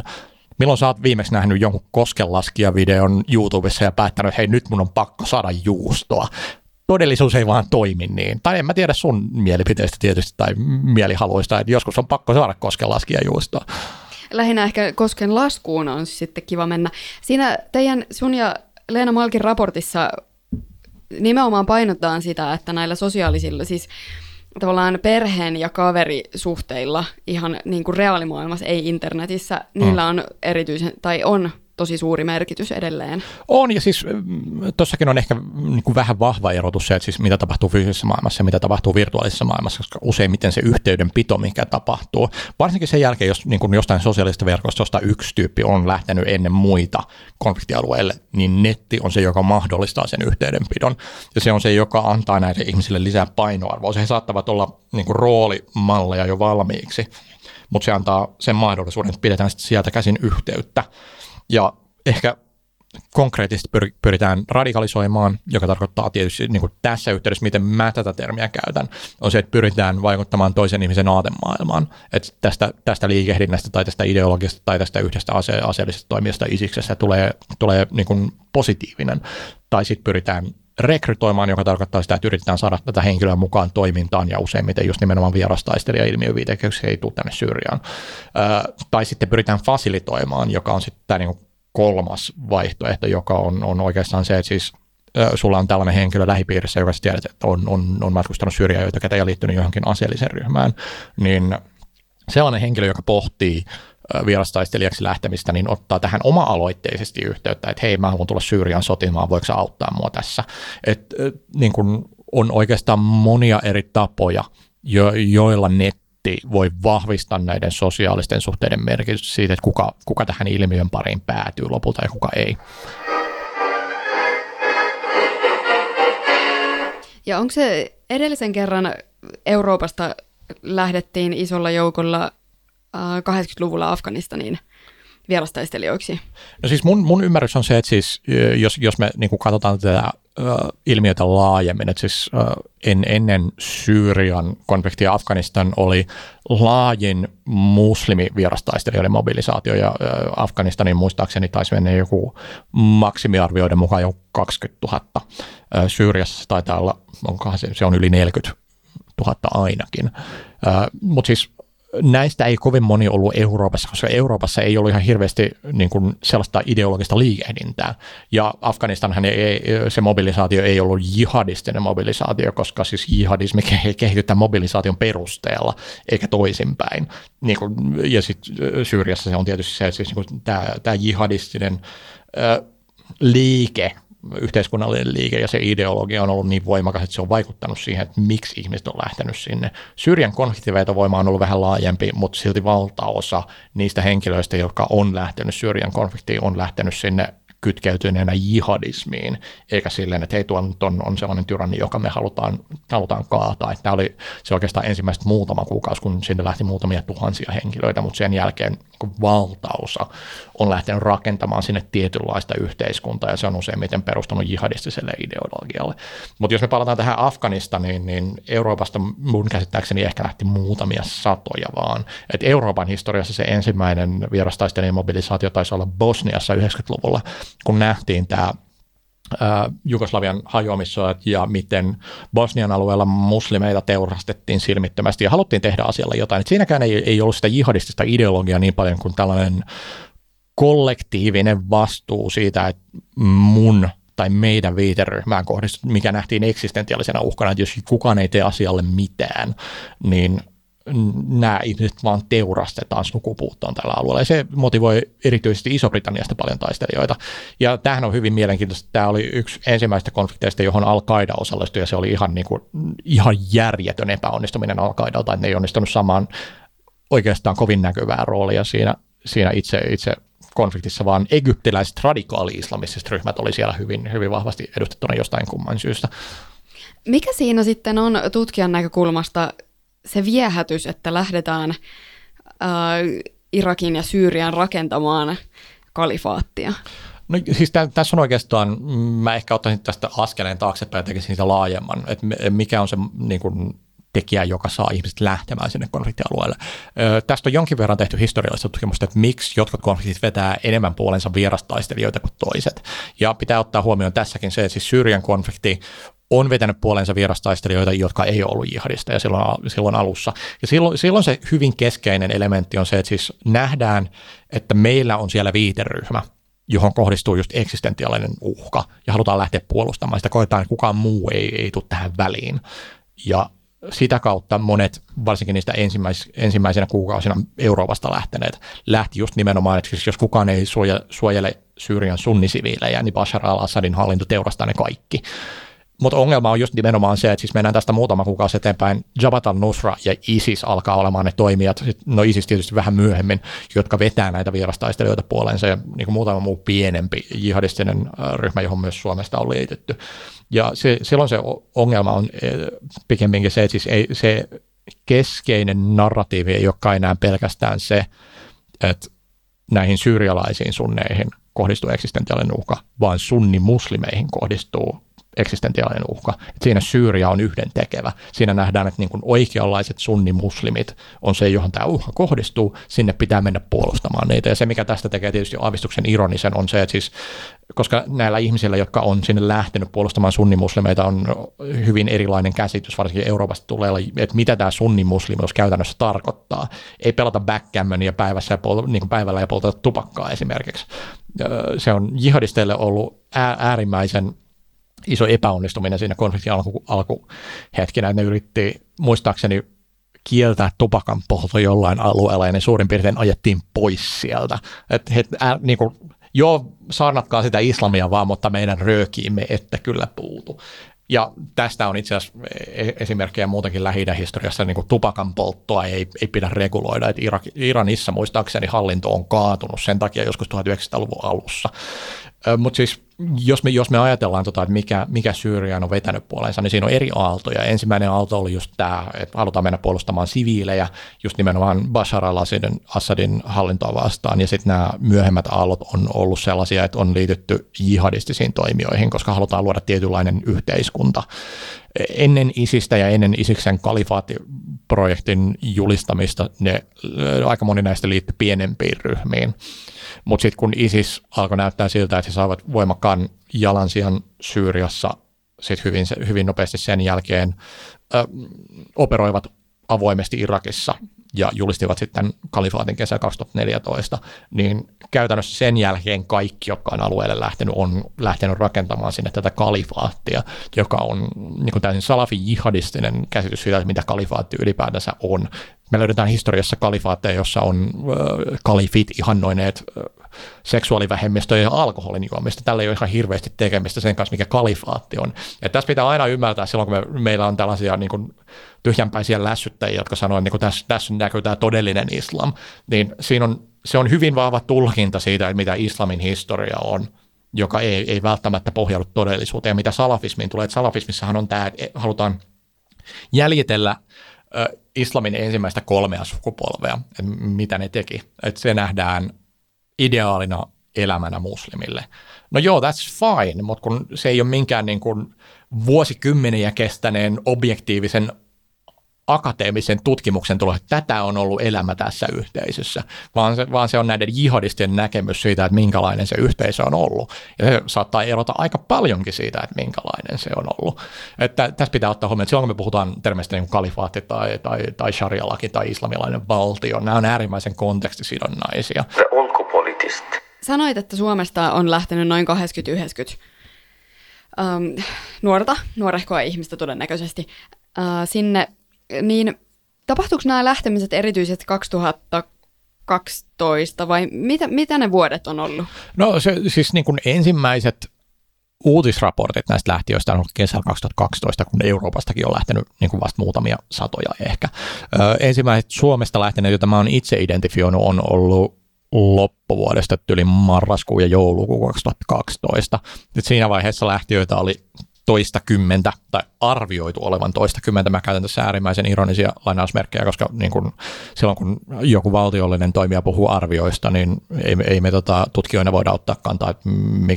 Milloin sä oot viimeksi nähnyt jonkun koskenlaskijavideon YouTubessa ja päättänyt, että hei nyt mun on pakko saada juustoa todellisuus ei vaan toimi niin. Tai en mä tiedä sun mielipiteistä tietysti tai mielihaluista, että joskus on pakko saada kosken laskia juustoa. Lähinnä ehkä kosken laskuun on sitten kiva mennä. Siinä teidän, sun ja Leena Malkin raportissa nimenomaan painotetaan sitä, että näillä sosiaalisilla, siis tavallaan perheen ja kaverisuhteilla ihan niin kuin reaalimaailmassa, ei internetissä, niillä mm. on erityisen, tai on tosi suuri merkitys edelleen. On, ja siis tuossakin on ehkä niin kuin vähän vahva erotus se, että siis mitä tapahtuu fyysisessä maailmassa ja mitä tapahtuu virtuaalisessa maailmassa, koska useimmiten se yhteydenpito, mikä tapahtuu, varsinkin sen jälkeen, jos niin kuin jostain sosiaalisesta verkostosta yksi tyyppi on lähtenyt ennen muita konfliktialueelle, niin netti on se, joka mahdollistaa sen yhteydenpidon, ja se on se, joka antaa näille ihmisille lisää painoarvoa. Se he saattavat olla niin kuin roolimalleja jo valmiiksi, mutta se antaa sen mahdollisuuden, että pidetään sieltä käsin yhteyttä. Ja ehkä konkreettisesti pyritään radikalisoimaan, joka tarkoittaa tietysti niin kuin tässä yhteydessä, miten mä tätä termiä käytän, on se, että pyritään vaikuttamaan toisen ihmisen aatemaailmaan. Että tästä, tästä liikehdinnästä tai tästä ideologiasta tai tästä yhdestä ase- aseellisesta toimijasta isiksessä tulee, tulee niin kuin positiivinen. Tai sitten pyritään rekrytoimaan, joka tarkoittaa sitä, että yritetään saada tätä henkilöä mukaan toimintaan ja useimmiten just nimenomaan vierastaistelija ilmiöviitekeksi ei tule tänne Syyriaan. Ö, tai sitten pyritään fasilitoimaan, joka on sitten tämä niin kolmas vaihtoehto, joka on, on oikeastaan se, että siis sulla on tällainen henkilö lähipiirissä, joka tiedät, että on, on, on matkustanut syrjää, joita ketä ei liittynyt johonkin aseelliseen ryhmään, niin sellainen henkilö, joka pohtii vierastaistelijaksi lähtemistä, niin ottaa tähän oma-aloitteisesti yhteyttä, että hei, mä haluan tulla Syyrian sotimaan, voiko auttaa mua tässä? Et, niin kun on oikeastaan monia eri tapoja, jo, joilla netti voi vahvistaa näiden sosiaalisten suhteiden merkitys siitä, että kuka, kuka tähän ilmiön pariin päätyy lopulta ja kuka ei. Ja onko se edellisen kerran Euroopasta lähdettiin isolla joukolla 80-luvulla Afganistaniin vierastaistelijoiksi? No siis mun, mun ymmärrys on se, että siis jos, jos me niin katsotaan tätä ilmiötä laajemmin, että siis en, ennen Syyrian konfliktia Afganistan oli laajin muslimivierastaistelijoiden mobilisaatio ja Afganistanin muistaakseni taisi mennä joku maksimiarvioiden mukaan jo 20 000. Syyriassa taitaa olla, onkohan se, se on yli 40 000 ainakin. Mutta siis näistä ei kovin moni ollut Euroopassa, koska Euroopassa ei ollut ihan hirveästi niin kuin sellaista ideologista liikehdintää. Ja Afganistanhan ei, se mobilisaatio ei ollut jihadistinen mobilisaatio, koska siis jihadismi kehitetään mobilisaation perusteella, eikä toisinpäin. Niin kuin, ja sitten Syyriassa se on tietysti se, että siis niin tämä, tämä jihadistinen ö, liike yhteiskunnallinen liike ja se ideologia on ollut niin voimakas, että se on vaikuttanut siihen, että miksi ihmiset on lähtenyt sinne. Syrjän konfliktivetovoima on ollut vähän laajempi, mutta silti valtaosa niistä henkilöistä, jotka on lähtenyt Syyrian konfliktiin, on lähtenyt sinne kytkeytyneenä jihadismiin, eikä silleen, että hei, tuo on, on sellainen tyranni, joka me halutaan, halutaan kaataa. Tämä oli se oikeastaan ensimmäistä muutama kuukausi, kun sinne lähti muutamia tuhansia henkilöitä, mutta sen jälkeen valtaosa on lähtenyt rakentamaan sinne tietynlaista yhteiskuntaa, ja se on useimmiten perustunut jihadistiselle ideologialle. Mutta jos me palataan tähän Afganistaniin, niin Euroopasta mun käsittääkseni ehkä lähti muutamia satoja vaan. Et Euroopan historiassa se ensimmäinen vierastaistelien mobilisaatio taisi olla Bosniassa 90-luvulla, kun nähtiin tämä Jugoslavian hajoamissodat ja miten Bosnian alueella muslimeita teurastettiin silmittömästi ja haluttiin tehdä asialle jotain. Et siinäkään ei, ei ollut sitä jihadistista ideologiaa niin paljon kuin tällainen kollektiivinen vastuu siitä, että mun tai meidän viiteryhmään kohdistuu, mikä nähtiin eksistentiaalisena uhkana, että jos kukaan ei tee asialle mitään, niin – nämä ihmiset vaan teurastetaan sukupuuttoon tällä alueella. Ja se motivoi erityisesti Iso-Britanniasta paljon taistelijoita. Ja tämähän on hyvin mielenkiintoista. Tämä oli yksi ensimmäistä konflikteista, johon Al-Qaida osallistui, ja se oli ihan, niin kuin, ihan järjetön epäonnistuminen Al-Qaidalta, että ne ei onnistunut samaan oikeastaan kovin näkyvää roolia siinä, siinä itse, itse konfliktissa, vaan egyptiläiset radikaali-islamistiset ryhmät oli siellä hyvin, hyvin vahvasti edustettuna jostain kumman syystä. Mikä siinä sitten on tutkijan näkökulmasta se viehätys, että lähdetään äh, Irakin ja Syyrian rakentamaan kalifaattia? No siis tä, tässä on oikeastaan, mä ehkä ottaisin tästä askeleen taaksepäin ja tekisin sitä laajemman, että mikä on se niin kuin, tekijä, joka saa ihmiset lähtemään sinne konfliktialueelle. Ö, tästä on jonkin verran tehty historiallista tutkimusta, että miksi jotkut konfliktit vetää enemmän puolensa vierastaistelijoita kuin toiset. Ja pitää ottaa huomioon tässäkin se, että siis Syyrian konflikti on vetänyt puolensa vierastaistelijoita, jotka ei ole ollut jihadisteja silloin, silloin alussa. Ja silloin, silloin se hyvin keskeinen elementti on se, että siis nähdään, että meillä on siellä viiteryhmä, johon kohdistuu just eksistentiaalinen uhka, ja halutaan lähteä puolustamaan sitä. Koetaan, että kukaan muu ei, ei tule tähän väliin. Ja sitä kautta monet, varsinkin niistä ensimmäis, ensimmäisenä kuukausina Euroopasta lähteneet, lähti just nimenomaan, että siis jos kukaan ei suojele, suojele Syyrian sunnisiviilejä, niin Bashar al-Assadin hallinto teurastaa ne kaikki. Mutta ongelma on just nimenomaan se, että siis mennään tästä muutama kuukausi eteenpäin, Jabhat al-Nusra ja ISIS alkaa olemaan ne toimijat, no ISIS tietysti vähän myöhemmin, jotka vetää näitä vierastaistelijoita puoleensa ja niin kuin muutama muu pienempi jihadistinen ryhmä, johon myös Suomesta on liitetty. Ja se, silloin se ongelma on pikemminkin se, että siis ei, se keskeinen narratiivi ei olekaan enää pelkästään se, että näihin syyrialaisiin sunneihin kohdistuu eksistentiaalinen uhka, vaan sunni-muslimeihin kohdistuu eksistentiaalinen uhka. Et siinä Syyria on yhden tekevä. Siinä nähdään, että niin kuin oikeanlaiset sunnimuslimit on se, johon tämä uhka kohdistuu. Sinne pitää mennä puolustamaan niitä. Ja se, mikä tästä tekee tietysti aavistuksen ironisen, on se, että siis koska näillä ihmisillä, jotka on sinne lähtenyt puolustamaan sunnimuslimeita, on hyvin erilainen käsitys, varsinkin Euroopasta tulee, että mitä tämä sunnimuslimus käytännössä tarkoittaa. Ei pelata backgammonia päivässä ja pol- niin päivällä ja polteta tupakkaa esimerkiksi. Se on jihadisteille ollut äärimmäisen iso epäonnistuminen siinä konfliktin alku, alkuhetkinä, että ne yritti muistaakseni kieltää tupakan polto jollain alueella ja ne suurin piirtein ajettiin pois sieltä. Että he, ää, niin kuin, joo, saarnatkaa sitä islamia vaan, mutta meidän röökiimme ette kyllä puutu. Ja tästä on itse asiassa e-, esimerkkejä muutenkin lähi historiassa, niin kuin tupakan polttoa ei, ei pidä reguloida. Että Irak, Iranissa muistaakseni hallinto on kaatunut sen takia joskus 1900-luvun alussa. Mutta siis jos me, jos me ajatellaan, tota, että mikä, mikä Syyriaan on vetänyt puoleensa, niin siinä on eri aaltoja. Ensimmäinen aalto oli just tämä, että halutaan mennä puolustamaan siviilejä, just nimenomaan Bashar al-Assadin Assadin hallintoa vastaan, ja sitten nämä myöhemmät aallot on ollut sellaisia, että on liitytty jihadistisiin toimijoihin, koska halutaan luoda tietynlainen yhteiskunta. Ennen ISIStä ja ennen ISIKsen kalifaattiprojektin julistamista ne, aika moni näistä liittyi pienempiin ryhmiin. Mutta sitten kun ISIS alkoi näyttää siltä, että he saavat voimakkaan jalansijan Syyriassa sit hyvin, hyvin nopeasti sen jälkeen ö, operoivat avoimesti Irakissa ja julistivat sitten kalifaatin kesä 2014, niin käytännössä sen jälkeen kaikki, jotka on alueelle lähtenyt, on lähtenyt rakentamaan sinne tätä kalifaattia, joka on niin täysin salafi-jihadistinen käsitys siitä, mitä kalifaatti ylipäätänsä on. Me löydetään historiassa kalifaatteja, jossa on äh, kalifit ihannoineet äh, seksuaalivähemmistöjä ja alkoholin juomista. Tällä ei ole ihan hirveästi tekemistä sen kanssa, mikä kalifaatti on. Ja tässä pitää aina ymmärtää silloin, kun me, meillä on tällaisia niin kuin, tyhjänpäisiä lässyttäjiä, jotka sanoo, että niin tässä, tässä näkyy tämä todellinen islam, niin siinä on, se on hyvin vahva tulkinta siitä, mitä islamin historia on joka ei, ei välttämättä pohjaudu todellisuuteen. Mitä salafismiin tulee, että salafismissahan on tämä, että halutaan jäljitellä islamin ensimmäistä kolmea sukupolvea, että mitä ne teki. Että se nähdään ideaalina elämänä muslimille. No joo, that's fine, mutta kun se ei ole minkään niin kuin vuosikymmeniä kestäneen objektiivisen akateemisen tutkimuksen tulos, että tätä on ollut elämä tässä yhteisössä, vaan se, vaan se on näiden jihadistien näkemys siitä, että minkälainen se yhteisö on ollut. Ja se saattaa erota aika paljonkin siitä, että minkälainen se on ollut. Että tässä pitää ottaa huomioon, että silloin kun me puhutaan termeistä niin kalifaatti tai, tai, tai sharia-laki tai islamilainen valtio, nämä on äärimmäisen kontekstisidonnaisia. Sanoit, että Suomesta on lähtenyt noin 80-90 um, nuorta, nuorehkoa ihmistä todennäköisesti uh, sinne niin tapahtuuko nämä lähtemiset erityisesti 2012 vai mitä, mitä ne vuodet on ollut? No se, siis niin kuin ensimmäiset uutisraportit näistä lähtiöistä on ollut kesällä 2012, kun Euroopastakin on lähtenyt niin kuin vasta muutamia satoja ehkä. Ö, ensimmäiset Suomesta lähteneet, joita mä oon itse identifioinut, on ollut loppuvuodesta yli marraskuu ja joulukuu 2012. Nyt siinä vaiheessa lähtiöitä oli toista kymmentä tai arvioitu olevan toista kymmentä. Mä käytän tässä äärimmäisen ironisia lainausmerkkejä, koska niin kun, silloin kun joku valtiollinen toimija puhuu arvioista, niin ei, ei me tota, tutkijoina voida ottaa kantaa, että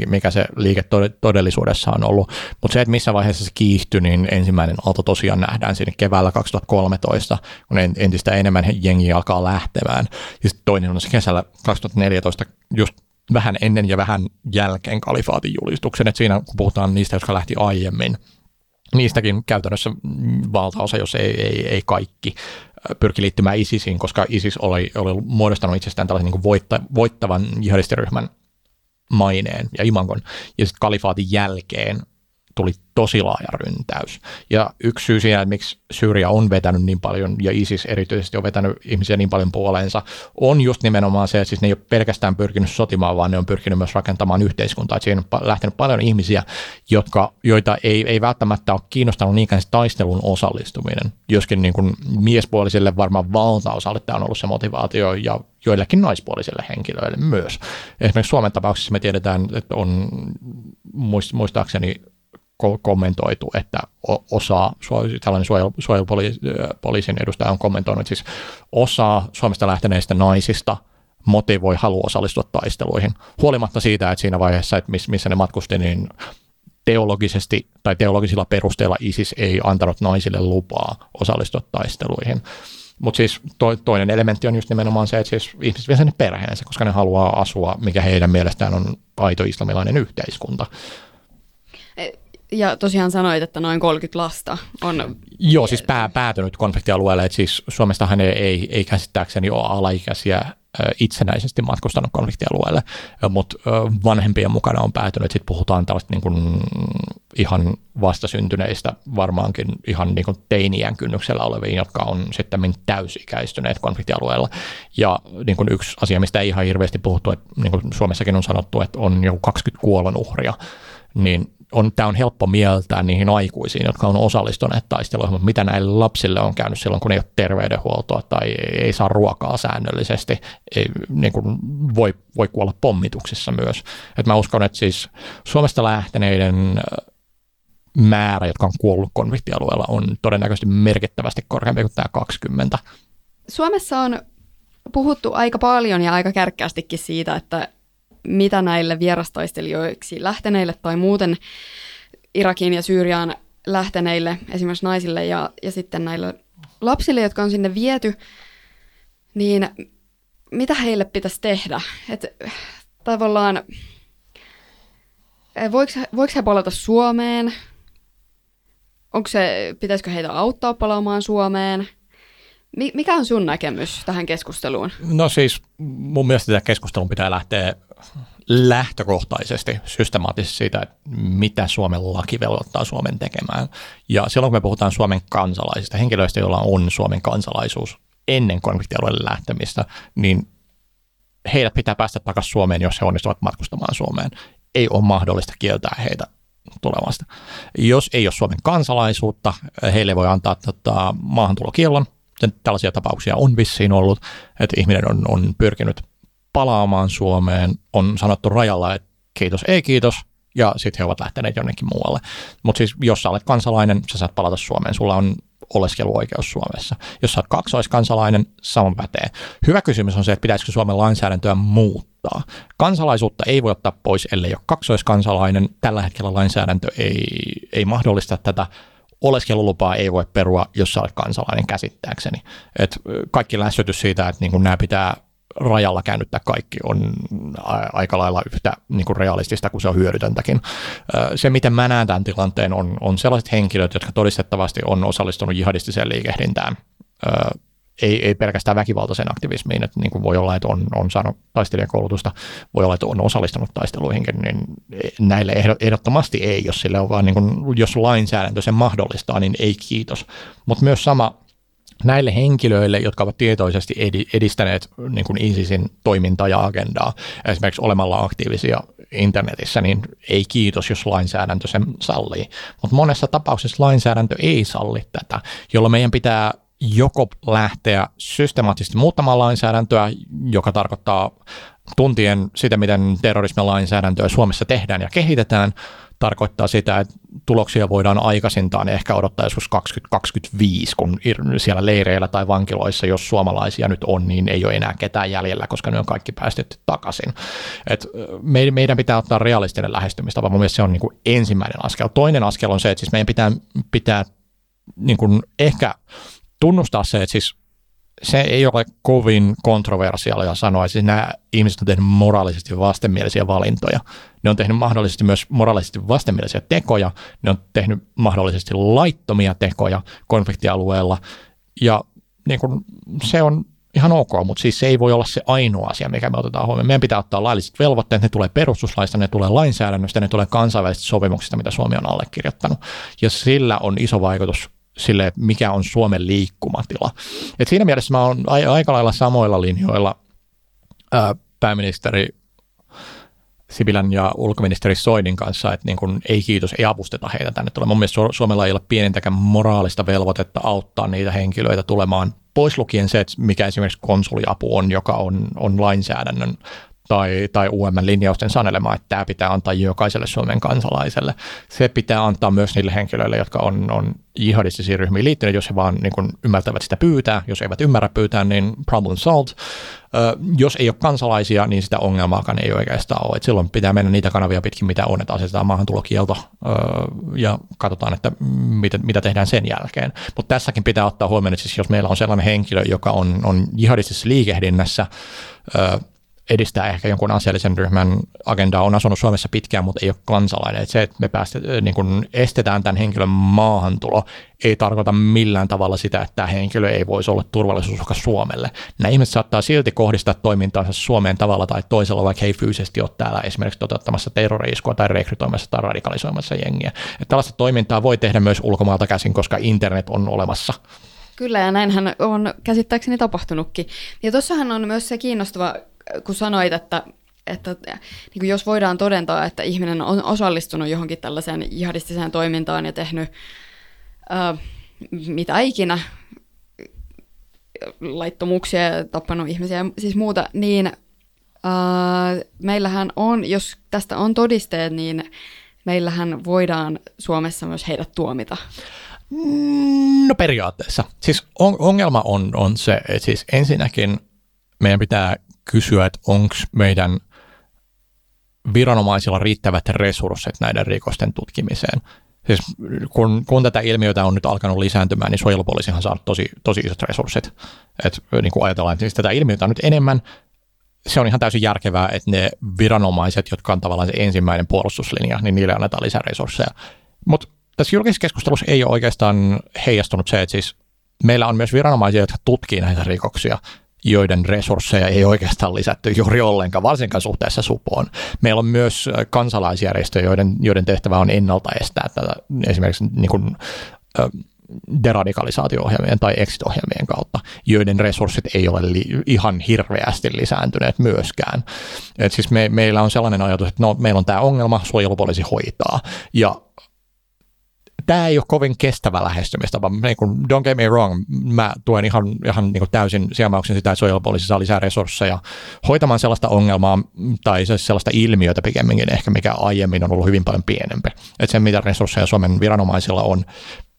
mikä se liike todellisuudessa on ollut. Mutta se, että missä vaiheessa se kiihtyi, niin ensimmäinen aalto tosiaan nähdään siinä keväällä 2013, kun entistä enemmän jengi alkaa lähtemään. Ja toinen on se kesällä 2014 just vähän ennen ja vähän jälkeen kalifaatin julistuksen, että siinä kun puhutaan niistä, jotka lähti aiemmin, niistäkin käytännössä valtaosa, jos ei, ei, ei kaikki, pyrki liittymään ISISiin, koska ISIS oli, oli muodostanut itsestään tällaisen niin voitta, voittavan jihadistiryhmän maineen ja imagon. Ja sitten kalifaatin jälkeen tuli tosi laaja ryntäys. Ja yksi syy siihen, että miksi Syyria on vetänyt niin paljon, ja ISIS erityisesti on vetänyt ihmisiä niin paljon puoleensa, on just nimenomaan se, että siis ne ei ole pelkästään pyrkinyt sotimaan, vaan ne on pyrkinyt myös rakentamaan yhteiskuntaa. Että siinä on lähtenyt paljon ihmisiä, jotka, joita ei, ei välttämättä ole kiinnostanut niinkään se taistelun osallistuminen. Joskin niin kuin miespuolisille varmaan valtaosalle tämä on ollut se motivaatio, ja joillekin naispuolisille henkilöille myös. Esimerkiksi Suomen tapauksessa me tiedetään, että on muistaakseni kommentoitu, että osa, tällainen suojelu, suojelupoliisin edustaja on kommentoinut, että siis osa Suomesta lähteneistä naisista motivoi halu osallistua taisteluihin, huolimatta siitä, että siinä vaiheessa, että missä ne matkusti, niin teologisesti tai teologisilla perusteilla ISIS ei antanut naisille lupaa osallistua taisteluihin. Mutta siis to, toinen elementti on just nimenomaan se, että siis ihmiset vie sinne perheensä, koska ne haluaa asua, mikä heidän mielestään on aito islamilainen yhteiskunta. Ja tosiaan sanoit, että noin 30 lasta on... Joo, siis pää, päätynyt konfliktialueelle, että siis Suomestahan ei, ei, ei käsittääkseni ole alaikäisiä itsenäisesti matkustanut konfliktialueelle, mutta vanhempien mukana on päätynyt, sitten puhutaan tällaista niin kuin ihan vastasyntyneistä, varmaankin ihan niin kuin teinien kynnyksellä oleviin, jotka on sitten täysikäistyneet konfliktialueella. Ja niin kuin yksi asia, mistä ei ihan hirveästi puhuttu, että niin kuin Suomessakin on sanottu, että on joku 20 kuolonuhria, niin on, tämä on helppo mieltää niihin aikuisiin, jotka on osallistuneet taisteluihin, mutta mitä näille lapsille on käynyt silloin, kun ei ole terveydenhuoltoa tai ei saa ruokaa säännöllisesti, ei, niin kuin voi, voi kuolla pommituksissa myös. Et mä uskon, että siis Suomesta lähteneiden määrä, jotka on kuollut konfliktialueella, on todennäköisesti merkittävästi korkeampi kuin tämä 20. Suomessa on puhuttu aika paljon ja aika kärkkäästikin siitä, että mitä näille vierastaistelijoiksi lähteneille tai muuten Irakiin ja Syyriaan lähteneille, esimerkiksi naisille ja, ja sitten näille lapsille, jotka on sinne viety, niin mitä heille pitäisi tehdä? Et, tavallaan, voiko, voiko he palata Suomeen? Onko se, pitäisikö heitä auttaa palaamaan Suomeen? Mikä on sun näkemys tähän keskusteluun? No siis mun mielestä tätä keskustelun pitää lähteä lähtökohtaisesti systemaattisesti siitä, että mitä Suomen laki velvoittaa Suomen tekemään. Ja silloin kun me puhutaan Suomen kansalaisista, henkilöistä, joilla on Suomen kansalaisuus ennen konfliktialueelle lähtemistä, niin heidät pitää päästä takaisin Suomeen, jos he onnistuvat matkustamaan Suomeen. Ei ole mahdollista kieltää heitä tulemasta. Jos ei ole Suomen kansalaisuutta, heille voi antaa tota, maahantulokiellon. Tällaisia tapauksia on vissiin ollut, että ihminen on, on pyrkinyt palaamaan Suomeen, on sanottu rajalla, että kiitos, ei kiitos, ja sitten he ovat lähteneet jonnekin muualle. Mutta siis jos sä olet kansalainen, sä saat palata Suomeen, sulla on oleskeluoikeus Suomessa. Jos sä oot kaksoiskansalainen, saman pätee. Hyvä kysymys on se, että pitäisikö Suomen lainsäädäntöä muuttaa. Kansalaisuutta ei voi ottaa pois, ellei ole kaksoiskansalainen. Tällä hetkellä lainsäädäntö ei, ei mahdollista tätä. Oleskelulupaa ei voi perua, jos sä olet kansalainen käsittääkseni. Et kaikki lässytys siitä, että niin nämä pitää rajalla käännyttää kaikki on aika lailla yhtä niin kuin realistista kuin se on hyödytöntäkin. Se, miten mä näen tämän tilanteen, on, on sellaiset henkilöt, jotka todistettavasti on osallistunut jihadistiseen liikehdintään. Ei, ei pelkästään väkivaltaisen aktivismiin, että niin kuin voi olla, että on, on saanut taistelijakoulutusta, voi olla, että on osallistunut taisteluihinkin, niin näille ehdottomasti ei, jos, sille on vaan niin kuin, jos lainsäädäntö sen mahdollistaa, niin ei kiitos. Mutta myös sama näille henkilöille, jotka ovat tietoisesti edistäneet niin kuin ISISin toimintaa ja agendaa, esimerkiksi olemalla aktiivisia internetissä, niin ei kiitos, jos lainsäädäntö sen sallii. Mutta monessa tapauksessa lainsäädäntö ei salli tätä, jolloin meidän pitää joko lähteä systemaattisesti muuttamaan lainsäädäntöä, joka tarkoittaa tuntien sitä, miten terrorismin lainsäädäntöä Suomessa tehdään ja kehitetään, tarkoittaa sitä, että tuloksia voidaan aikaisintaan ehkä odottaa joskus 2025, kun siellä leireillä tai vankiloissa, jos suomalaisia nyt on, niin ei ole enää ketään jäljellä, koska ne on kaikki päästetty takaisin. Et meidän pitää ottaa realistinen lähestymistapa. Mun mielestä se on niin kuin ensimmäinen askel. Toinen askel on se, että siis meidän pitää, pitää niin kuin ehkä tunnustaa se, että siis se ei ole kovin kontroversiaalia sanoa, siis nämä ihmiset on tehnyt moraalisesti vastenmielisiä valintoja. Ne on tehnyt mahdollisesti myös moraalisesti vastenmielisiä tekoja, ne on tehnyt mahdollisesti laittomia tekoja konfliktialueella, ja niin kuin, se on ihan ok, mutta siis se ei voi olla se ainoa asia, mikä me otetaan huomioon. Meidän pitää ottaa lailliset velvoitteet, ne tulee perustuslaista, ne tulee lainsäädännöstä, ne tulee kansainvälisistä sopimuksista, mitä Suomi on allekirjoittanut. Ja sillä on iso vaikutus sille, mikä on Suomen liikkumatila. Et siinä mielessä mä oon aika lailla samoilla linjoilla ää, pääministeri Sipilän ja ulkoministeri Soinin kanssa, että niin kuin, ei kiitos, ei avusteta heitä tänne tulee. Mun mielestä Suomella ei ole pienintäkään moraalista velvoitetta auttaa niitä henkilöitä tulemaan pois lukien se, että mikä esimerkiksi konsuliapu on, joka on, on lainsäädännön tai, tai UM-linjausten sanelemaan, että tämä pitää antaa jokaiselle Suomen kansalaiselle. Se pitää antaa myös niille henkilöille, jotka on, on jihadistisiin ryhmiin liittyneet, jos he vaan niin kuin ymmärtävät sitä pyytää. Jos eivät ymmärrä pyytää, niin problem solved. Ö, jos ei ole kansalaisia, niin sitä ongelmaakaan ei oikeastaan ole. Et silloin pitää mennä niitä kanavia pitkin, mitä on, että asetetaan maahantulokielto ö, ja katsotaan, että mitä, mitä tehdään sen jälkeen. Mutta tässäkin pitää ottaa huomioon, että siis jos meillä on sellainen henkilö, joka on, on jihadistisessa liikehdinnässä, ö, edistää ehkä jonkun asiallisen ryhmän agendaa, on asunut Suomessa pitkään, mutta ei ole kansalainen. Että se, että me päästä, niin kun estetään tämän henkilön maahantulo, ei tarkoita millään tavalla sitä, että tämä henkilö ei voisi olla turvallisuusuhka Suomelle. Nämä ihmiset saattaa silti kohdistaa toimintaansa Suomeen tavalla tai toisella, vaikka he ei fyysisesti ole täällä esimerkiksi toteuttamassa terroriiskua tai rekrytoimassa tai radikalisoimassa jengiä. Että tällaista toimintaa voi tehdä myös ulkomaalta käsin, koska internet on olemassa. Kyllä, ja näinhän on käsittääkseni tapahtunutkin. Ja tuossahan on myös se kiinnostava kun sanoit, että, että niin kuin jos voidaan todentaa, että ihminen on osallistunut johonkin tällaiseen jihadistiseen toimintaan ja tehnyt ää, mitä ikinä, laittomuuksia ja tappanut ihmisiä ja siis muuta, niin ää, meillähän on, jos tästä on todisteet, niin meillähän voidaan Suomessa myös heidät tuomita. No periaatteessa. Siis on, ongelma on, on se, että siis ensinnäkin meidän pitää kysyä, että onko meidän viranomaisilla riittävät resurssit näiden rikosten tutkimiseen. Siis kun, kun tätä ilmiötä on nyt alkanut lisääntymään, niin suojelupoliisihan saa tosi, tosi isot resurssit. Et, niin kuin ajatellaan, että siis tätä ilmiötä on nyt enemmän, se on ihan täysin järkevää, että ne viranomaiset, jotka on tavallaan se ensimmäinen puolustuslinja, niin niille annetaan lisää resursseja. Mutta tässä julkisessa keskustelussa ei ole oikeastaan heijastunut se, että siis meillä on myös viranomaisia, jotka tutkii näitä rikoksia, joiden resursseja ei oikeastaan lisätty juuri ollenkaan, varsinkaan suhteessa supoon. Meillä on myös kansalaisjärjestöjä, joiden, joiden tehtävä on ennaltaestää tätä esimerkiksi niin kuin, deradikalisaatio-ohjelmien tai exit-ohjelmien kautta, joiden resurssit ei ole li- ihan hirveästi lisääntyneet myöskään. Et siis me, meillä on sellainen ajatus, että no, meillä on tämä ongelma, suojelupoliisi hoitaa, ja tämä ei ole kovin kestävä lähestymistapa. Niin kuin, don't get me wrong, mä tuen ihan, ihan niin kuin täysin siemauksen sitä, että suojelupoliisi saa lisää resursseja hoitamaan sellaista ongelmaa tai sellaista ilmiötä pikemminkin ehkä, mikä aiemmin on ollut hyvin paljon pienempi. Että se, mitä resursseja Suomen viranomaisilla on,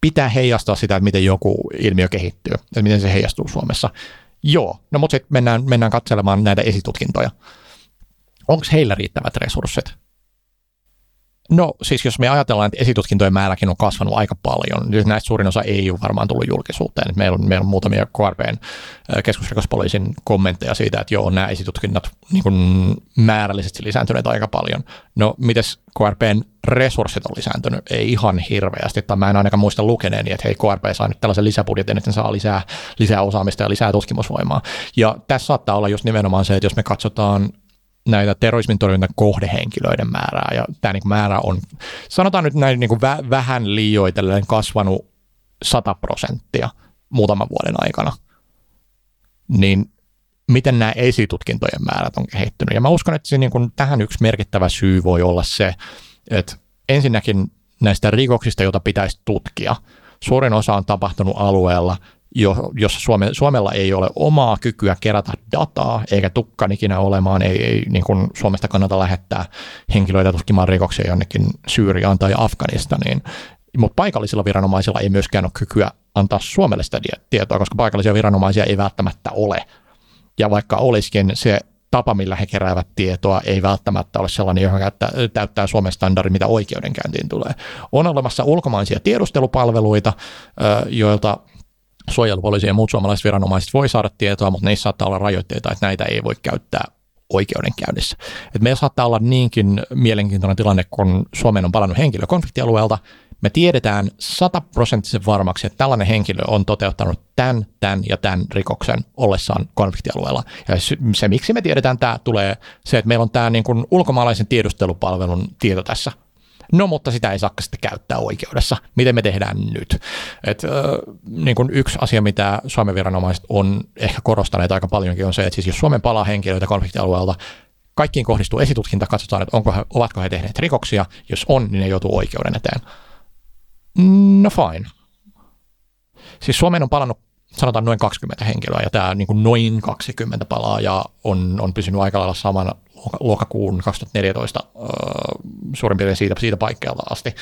pitää heijastaa sitä, että miten joku ilmiö kehittyy, että miten se heijastuu Suomessa. Joo, no mutta sitten mennään, mennään katselemaan näitä esitutkintoja. Onko heillä riittävät resurssit? No siis jos me ajatellaan, että esitutkintojen määräkin on kasvanut aika paljon, niin näistä suurin osa ei ole varmaan tullut julkisuuteen. Meillä on, meillä on muutamia KRPn keskusrikospoliisin kommentteja siitä, että joo, nämä esitutkinnat niin kuin määrällisesti lisääntyneet aika paljon. No mites KRPn resurssit on lisääntynyt? Ei ihan hirveästi, tai mä en ainakaan muista lukeneeni, että hei KRP saa nyt tällaisen lisäbudjetin, että saa lisää, lisää osaamista ja lisää tutkimusvoimaa. Ja tässä saattaa olla just nimenomaan se, että jos me katsotaan näitä terrorismin torjunnan kohdehenkilöiden määrää. Ja tämä niin määrä on, sanotaan nyt näin niin vä- vähän liioitellen kasvanut 100 prosenttia muutaman vuoden aikana. Niin miten nämä esitutkintojen määrät on kehittynyt. Ja mä uskon, että se niin kuin, tähän yksi merkittävä syy voi olla se, että ensinnäkin näistä rikoksista, joita pitäisi tutkia, suurin osa on tapahtunut alueella, jo, jossa Suome, Suomella ei ole omaa kykyä kerätä dataa, eikä tukkaan ikinä olemaan, ei, ei niin kuin Suomesta kannata lähettää henkilöitä tutkimaan rikoksia jonnekin Syyriaan tai Afganistaniin, mutta paikallisilla viranomaisilla ei myöskään ole kykyä antaa Suomelle sitä tietoa, koska paikallisia viranomaisia ei välttämättä ole. Ja vaikka olisikin se tapa, millä he keräävät tietoa, ei välttämättä ole sellainen, joka täyttää Suomen standardin, mitä oikeudenkäyntiin tulee. On olemassa ulkomaisia tiedustelupalveluita, joilta suojelupoliisi ja muut suomalaiset viranomaiset voi saada tietoa, mutta niissä saattaa olla rajoitteita, että näitä ei voi käyttää oikeudenkäynnissä. Et meillä saattaa olla niinkin mielenkiintoinen tilanne, kun Suomeen on palannut henkilö konfliktialueelta, me tiedetään sataprosenttisen varmaksi, että tällainen henkilö on toteuttanut tämän, tämän ja tämän rikoksen ollessaan konfliktialueella. Ja se, miksi me tiedetään tämä, tulee se, että meillä on tämä niin kuin ulkomaalaisen tiedustelupalvelun tieto tässä No, mutta sitä ei saa sitten käyttää oikeudessa. Miten me tehdään nyt? Et, äh, niin kuin yksi asia, mitä Suomen viranomaiset on ehkä korostaneet aika paljonkin, on se, että siis jos Suomen palaa henkilöitä konfliktialueelta, kaikkiin kohdistuu esitutkinta, katsotaan, että onko he, ovatko he tehneet rikoksia. Jos on, niin ne joutuu oikeuden eteen. No fine. Siis Suomeen on palannut sanotaan noin 20 henkilöä, ja tämä niin kuin noin 20 palaajaa on, on pysynyt aika lailla samana lokakuun 2014 äh, suurin piirtein siitä, siitä paikkeelta asti.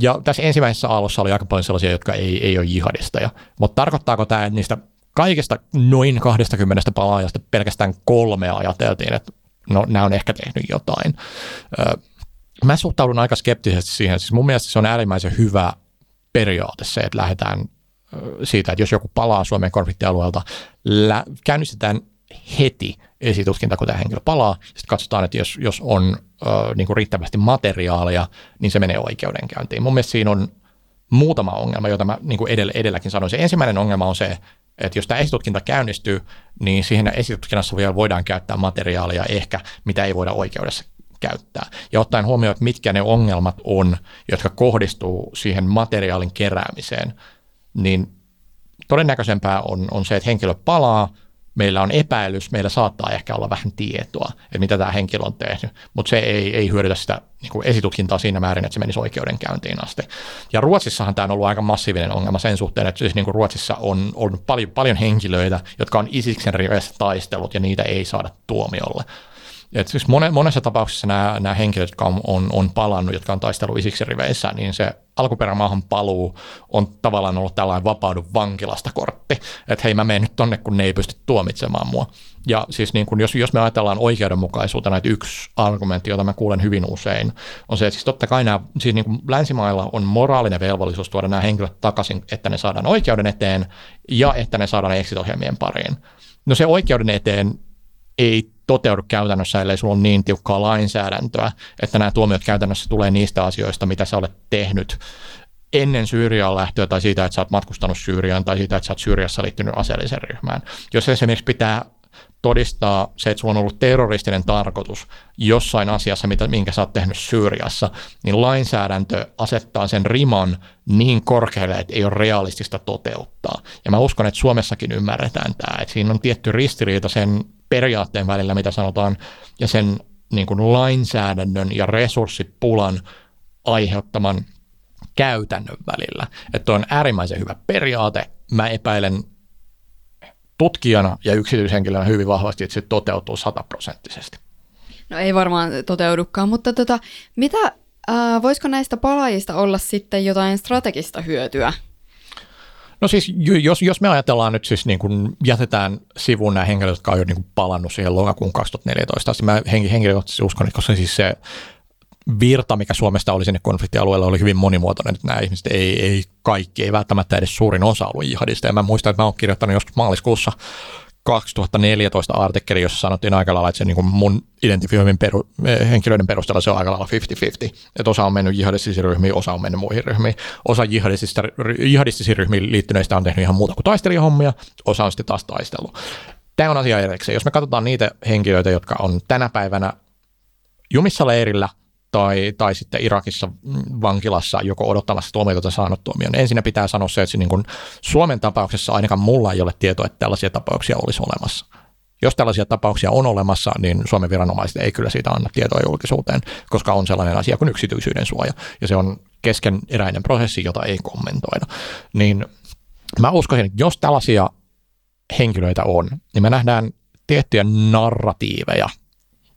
Ja tässä ensimmäisessä aallossa oli aika paljon sellaisia, jotka ei, ei ole jihadisteja. Mutta tarkoittaako tämä, että niistä kaikista noin 20 palaajasta pelkästään kolmea ajateltiin, että no nämä on ehkä tehnyt jotain. Mä suhtaudun aika skeptisesti siihen. Siis mun mielestä se on äärimmäisen hyvä periaate se, että lähdetään siitä, että jos joku palaa Suomen konfliktialueelta, lä- käynnistetään heti esitutkinta, kun tämä henkilö palaa. Sitten katsotaan, että jos, jos on ö, niin kuin riittävästi materiaalia, niin se menee oikeudenkäyntiin. Mun mielestä siinä on muutama ongelma, jota mä niin kuin edellä, edelläkin sanoin. Se ensimmäinen ongelma on se, että jos tämä esitutkinta käynnistyy, niin siihen esitutkinnassa vielä voidaan käyttää materiaalia ehkä, mitä ei voida oikeudessa käyttää. Ja ottaen huomioon, että mitkä ne ongelmat on, jotka kohdistuu siihen materiaalin keräämiseen, niin todennäköisempää on, on se, että henkilö palaa – meillä on epäilys, meillä saattaa ehkä olla vähän tietoa, että mitä tämä henkilö on tehnyt, mutta se ei, ei hyödytä sitä niin kuin esitutkintaa siinä määrin, että se menisi oikeudenkäyntiin asti. Ja Ruotsissahan tämä on ollut aika massiivinen ongelma sen suhteen, että siis niin kuin Ruotsissa on ollut paljon, paljon henkilöitä, jotka on Isiksen riveissä taistellut ja niitä ei saada tuomiolle. Et siis monessa tapauksessa nämä, nämä henkilöt, jotka on, on, on palannut, jotka on taistellut Isiksen riveissä, niin se alkuperämaahan paluu on tavallaan ollut tällainen vapaudu vankilasta kortti, että hei mä menen nyt tonne, kun ne ei pysty tuomitsemaan mua. Ja siis niin kun jos, jos me ajatellaan oikeudenmukaisuutta, näitä yksi argumentti, jota mä kuulen hyvin usein, on se, että siis totta kai nämä, siis niin kuin länsimailla on moraalinen velvollisuus tuoda nämä henkilöt takaisin, että ne saadaan oikeuden eteen ja että ne saadaan exit-ohjelmien pariin. No se oikeuden eteen ei toteudu käytännössä, ellei sulla ole niin tiukkaa lainsäädäntöä, että nämä tuomiot käytännössä tulee niistä asioista, mitä sä olet tehnyt ennen Syyriaan lähtöä tai siitä, että sä oot matkustanut Syyriaan tai siitä, että sä oot Syyriassa liittynyt aseelliseen ryhmään. Jos esimerkiksi pitää todistaa se, että sulla on ollut terroristinen tarkoitus jossain asiassa, mitä, minkä sä oot tehnyt Syyriassa, niin lainsäädäntö asettaa sen riman niin korkealle, että ei ole realistista toteuttaa. Ja mä uskon, että Suomessakin ymmärretään tämä, että siinä on tietty ristiriita sen periaatteen välillä, mitä sanotaan, ja sen niin kuin lainsäädännön ja resurssipulan aiheuttaman käytännön välillä. Että on äärimmäisen hyvä periaate. Mä epäilen tutkijana ja yksityishenkilönä hyvin vahvasti, että se toteutuu sataprosenttisesti. No ei varmaan toteudukaan, mutta tota, mitä, äh, voisiko näistä palaajista olla sitten jotain strategista hyötyä No siis jos, jos me ajatellaan nyt siis niin kuin jätetään sivuun nämä henkilöt, jotka on jo niin kuin palannut siihen lokakuun 2014 asti, mä henkilökohtaisesti uskon, että koska siis se virta, mikä Suomesta oli sinne konfliktialueelle, oli hyvin monimuotoinen. Että nämä ihmiset ei, ei kaikki, ei välttämättä edes suurin osa ollut jihadista. Ja mä muistan, että mä oon kirjoittanut joskus maaliskuussa 2014 artikkeli, jossa sanottiin aika lailla, että se niin kuin mun identifioimin peru, eh, henkilöiden perusteella se on aika lailla 50-50. Että osa on mennyt jihadistisiin ryhmiin, osa on mennyt muihin ryhmiin. Osa jihadistisiin ryhmiin liittyneistä on tehnyt ihan muuta kuin taistelijahommia, osa on sitten taas taistellut. Tämä on asia erikseen. Jos me katsotaan niitä henkilöitä, jotka on tänä päivänä jumissa leirillä – tai, tai sitten Irakissa vankilassa joko odottamassa tuomiota saanut tuomion. Ensinnä pitää sanoa se, että se niin kuin Suomen tapauksessa ainakaan mulla ei ole tietoa, että tällaisia tapauksia olisi olemassa. Jos tällaisia tapauksia on olemassa, niin Suomen viranomaiset ei kyllä siitä anna tietoa julkisuuteen, koska on sellainen asia kuin yksityisyyden suoja. Ja se on keskeneräinen prosessi, jota ei kommentoida. Niin mä uskoisin, että jos tällaisia henkilöitä on, niin me nähdään tiettyjä narratiiveja –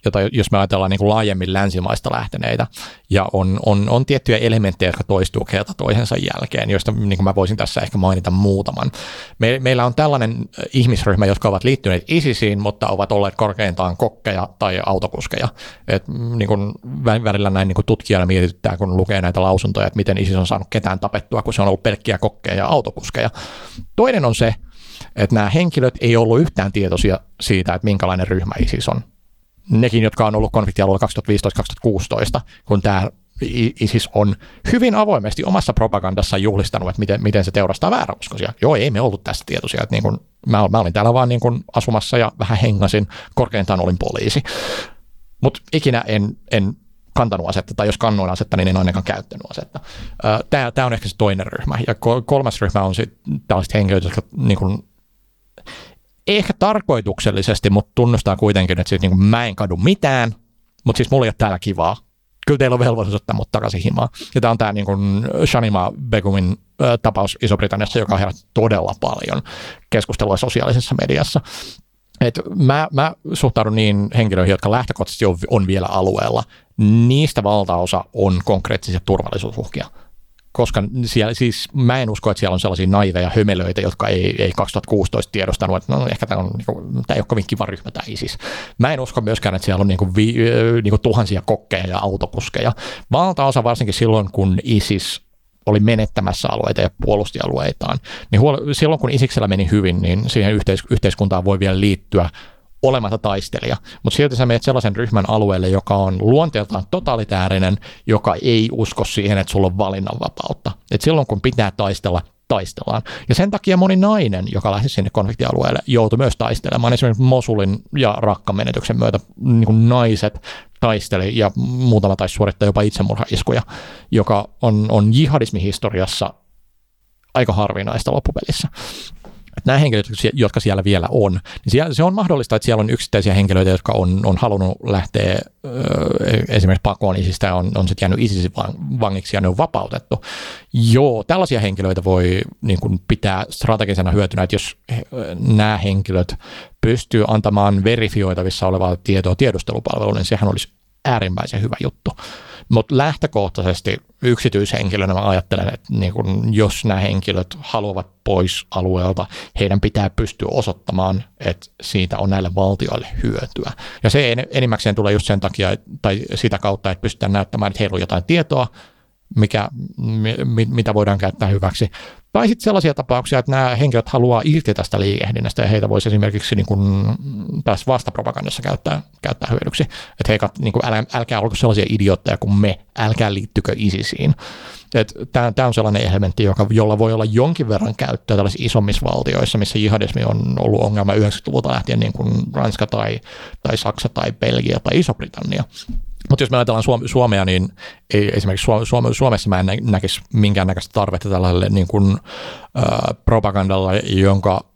jota jos me ajatellaan niin kuin laajemmin länsimaista lähteneitä, ja on, on, on tiettyjä elementtejä, jotka toistuu kerta toisensa jälkeen, joista niin kuin mä voisin tässä ehkä mainita muutaman. Me, meillä on tällainen ihmisryhmä, jotka ovat liittyneet ISISiin, mutta ovat olleet korkeintaan kokkeja tai autokuskeja. Et, niin kuin välillä näin niin kuin tutkijana mietityttää, kun lukee näitä lausuntoja, että miten ISIS on saanut ketään tapettua, kun se on ollut pelkkiä kokkeja ja autokuskeja. Toinen on se, että nämä henkilöt ei ollut yhtään tietoisia siitä, että minkälainen ryhmä ISIS on nekin, jotka on ollut konfliktialueella 2015-2016, kun tämä ISIS on hyvin avoimesti omassa propagandassaan juhlistanut, että miten, miten se teurastaa vääräuskoisia. Joo, ei me ollut tästä tietoisia. Että niin kun, mä, mä olin täällä vaan niin kun asumassa ja vähän hengasin, korkeintaan olin poliisi. Mutta ikinä en, en kantanut asetta, tai jos kannoin asetta, niin en ainakaan käyttänyt asetta. Tämä on ehkä se toinen ryhmä. Ja kolmas ryhmä on sitten tällaiset henkilöt, jotka niin kun, ehkä tarkoituksellisesti, mutta tunnustaa kuitenkin, että siis niin kuin mä en kadu mitään, mutta siis mulla ei ole täällä kivaa. Kyllä teillä on velvollisuus ottaa mut takaisin himaa. Ja tämä on tämä niin kuin Shanima Begumin tapaus Iso-Britanniassa, joka herätti todella paljon keskustelua sosiaalisessa mediassa. Et mä, mä suhtaudun niin henkilöihin, jotka lähtökohtaisesti on, on vielä alueella. Niistä valtaosa on konkreettisia turvallisuusuhkia koska siellä, siis mä en usko, että siellä on sellaisia naiveja hömelöitä, jotka ei, ei 2016 tiedostanut, että no ehkä tämä, on, niin kuin, tämä ei ole kovin kiva ryhmä tämä ISIS. Mä en usko myöskään, että siellä on niin kuin vi, niin kuin tuhansia kokkeja ja autokuskeja. Valtaosa varsinkin silloin, kun ISIS oli menettämässä alueita ja puolusti alueitaan, niin huol- silloin kun Isiksellä meni hyvin, niin siihen yhteis- yhteiskuntaan voi vielä liittyä olematta taistelija, mutta silti sä menet sellaisen ryhmän alueelle, joka on luonteeltaan totalitäärinen, joka ei usko siihen, että sulla on valinnanvapautta. Et silloin kun pitää taistella, taistellaan. Ja sen takia moni nainen, joka lähti sinne konfliktialueelle, joutui myös taistelemaan. Esimerkiksi Mosulin ja rakkan menetyksen myötä niin naiset taisteli ja muutama taisi suorittaa jopa itsemurhaiskuja, joka on, on jihadismihistoriassa aika harvinaista loppupelissä että nämä henkilöt, jotka siellä vielä on, niin siellä, se on mahdollista, että siellä on yksittäisiä henkilöitä, jotka on, on halunnut lähteä ö, esimerkiksi pakoon isistä ja on, on sitten jäänyt isisin vangiksi ja ne on vapautettu. Joo, tällaisia henkilöitä voi niin kuin, pitää strategisena hyötynä, että jos he, öö, nämä henkilöt pystyy antamaan verifioitavissa olevaa tietoa tiedustelupalveluun, niin sehän olisi äärimmäisen hyvä juttu. Mutta lähtökohtaisesti yksityishenkilönä mä ajattelen, että niin kun, jos nämä henkilöt haluavat pois alueelta, heidän pitää pystyä osoittamaan, että siitä on näille valtioille hyötyä. Ja se enimmäkseen tulee just sen takia, tai sitä kautta, että pystytään näyttämään, että heillä on jotain tietoa, mikä, mitä voidaan käyttää hyväksi. Tai sitten sellaisia tapauksia, että nämä henkilöt haluaa irti tästä liikehdinnästä ja heitä voisi esimerkiksi niin kuin tässä vastapropagandassa käyttää, käyttää hyödyksi. Että hei, niin kuin, älä, älkää olko sellaisia idiotteja kuin me, älkää liittykö ISISiin. Tämä on sellainen elementti, joka, jolla voi olla jonkin verran käyttöä tällaisissa isommissa valtioissa, missä jihadismi on ollut ongelma 90-luvulta lähtien, niin kuin Ranska tai, tai Saksa tai Belgia tai Iso-Britannia. Mutta jos me ajatellaan Suomea, niin ei, esimerkiksi Suomessa mä en näkisi minkäännäköistä tarvetta tällaiselle niin kuin, äh, propagandalle, jonka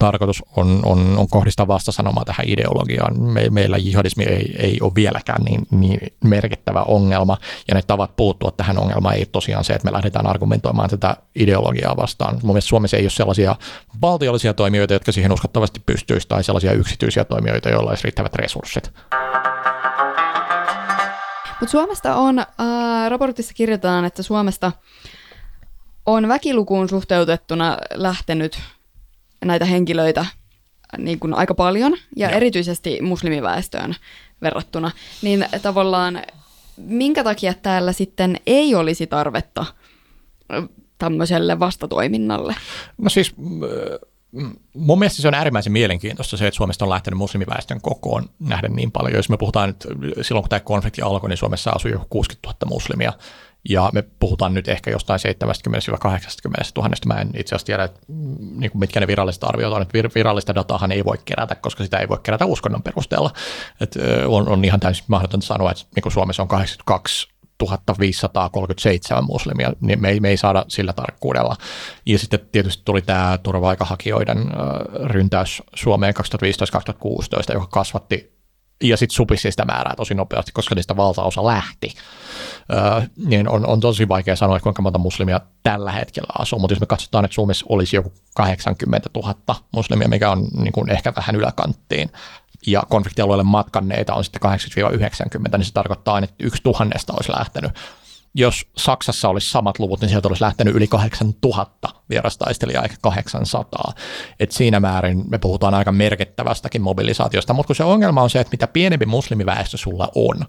tarkoitus on, on, on kohdistaa vastasanomaa tähän ideologiaan. Me, meillä jihadismi ei, ei ole vieläkään niin, niin merkittävä ongelma, ja ne tavat puuttua tähän ongelmaan ei tosiaan se, että me lähdetään argumentoimaan tätä ideologiaa vastaan. Mun mielestä Suomessa ei ole sellaisia valtiollisia toimijoita, jotka siihen uskottavasti pystyisivät, tai sellaisia yksityisiä toimijoita, joilla olisi riittävät resurssit. Mutta Suomesta on, äh, raportissa kirjoitetaan, että Suomesta on väkilukuun suhteutettuna lähtenyt näitä henkilöitä äh, niin kuin aika paljon ja Joo. erityisesti muslimiväestöön verrattuna, niin tavallaan minkä takia täällä sitten ei olisi tarvetta äh, tämmöiselle vastatoiminnalle? No siis äh, Mm, mun mielestä se on äärimmäisen mielenkiintoista se, että Suomesta on lähtenyt muslimiväestön kokoon nähden niin paljon. Jos me puhutaan nyt, silloin kun tämä konflikti alkoi, niin Suomessa asui jo 60 000 muslimia. Ja me puhutaan nyt ehkä jostain 70-80 000. Mä en itse asiassa tiedä, että, mm, niin kuin mitkä ne viralliset arviot on. Että virallista dataahan ei voi kerätä, koska sitä ei voi kerätä uskonnon perusteella. Et on, on ihan täysin mahdotonta sanoa, että niin Suomessa on 82 1537 muslimia, niin me ei, me ei saada sillä tarkkuudella. Ja sitten tietysti tuli tämä turva-aikahakijoiden ryntäys Suomeen 2015-2016, joka kasvatti ja sitten supisi sitä määrää tosi nopeasti, koska niistä valtaosa lähti. Öö, niin on, on tosi vaikea sanoa, että kuinka monta muslimia tällä hetkellä asuu, mutta jos me katsotaan, että Suomessa olisi joku 80 000 muslimia, mikä on niin kuin ehkä vähän yläkanttiin, ja konfliktialueelle matkanneita on sitten 80-90, niin se tarkoittaa aina, että yksi tuhannesta olisi lähtenyt. Jos Saksassa olisi samat luvut, niin sieltä olisi lähtenyt yli 8000 vierastaistelijaa, ehkä 800. Et siinä määrin me puhutaan aika merkittävästäkin mobilisaatiosta, mutta kun se ongelma on se, että mitä pienempi muslimiväestö sulla on,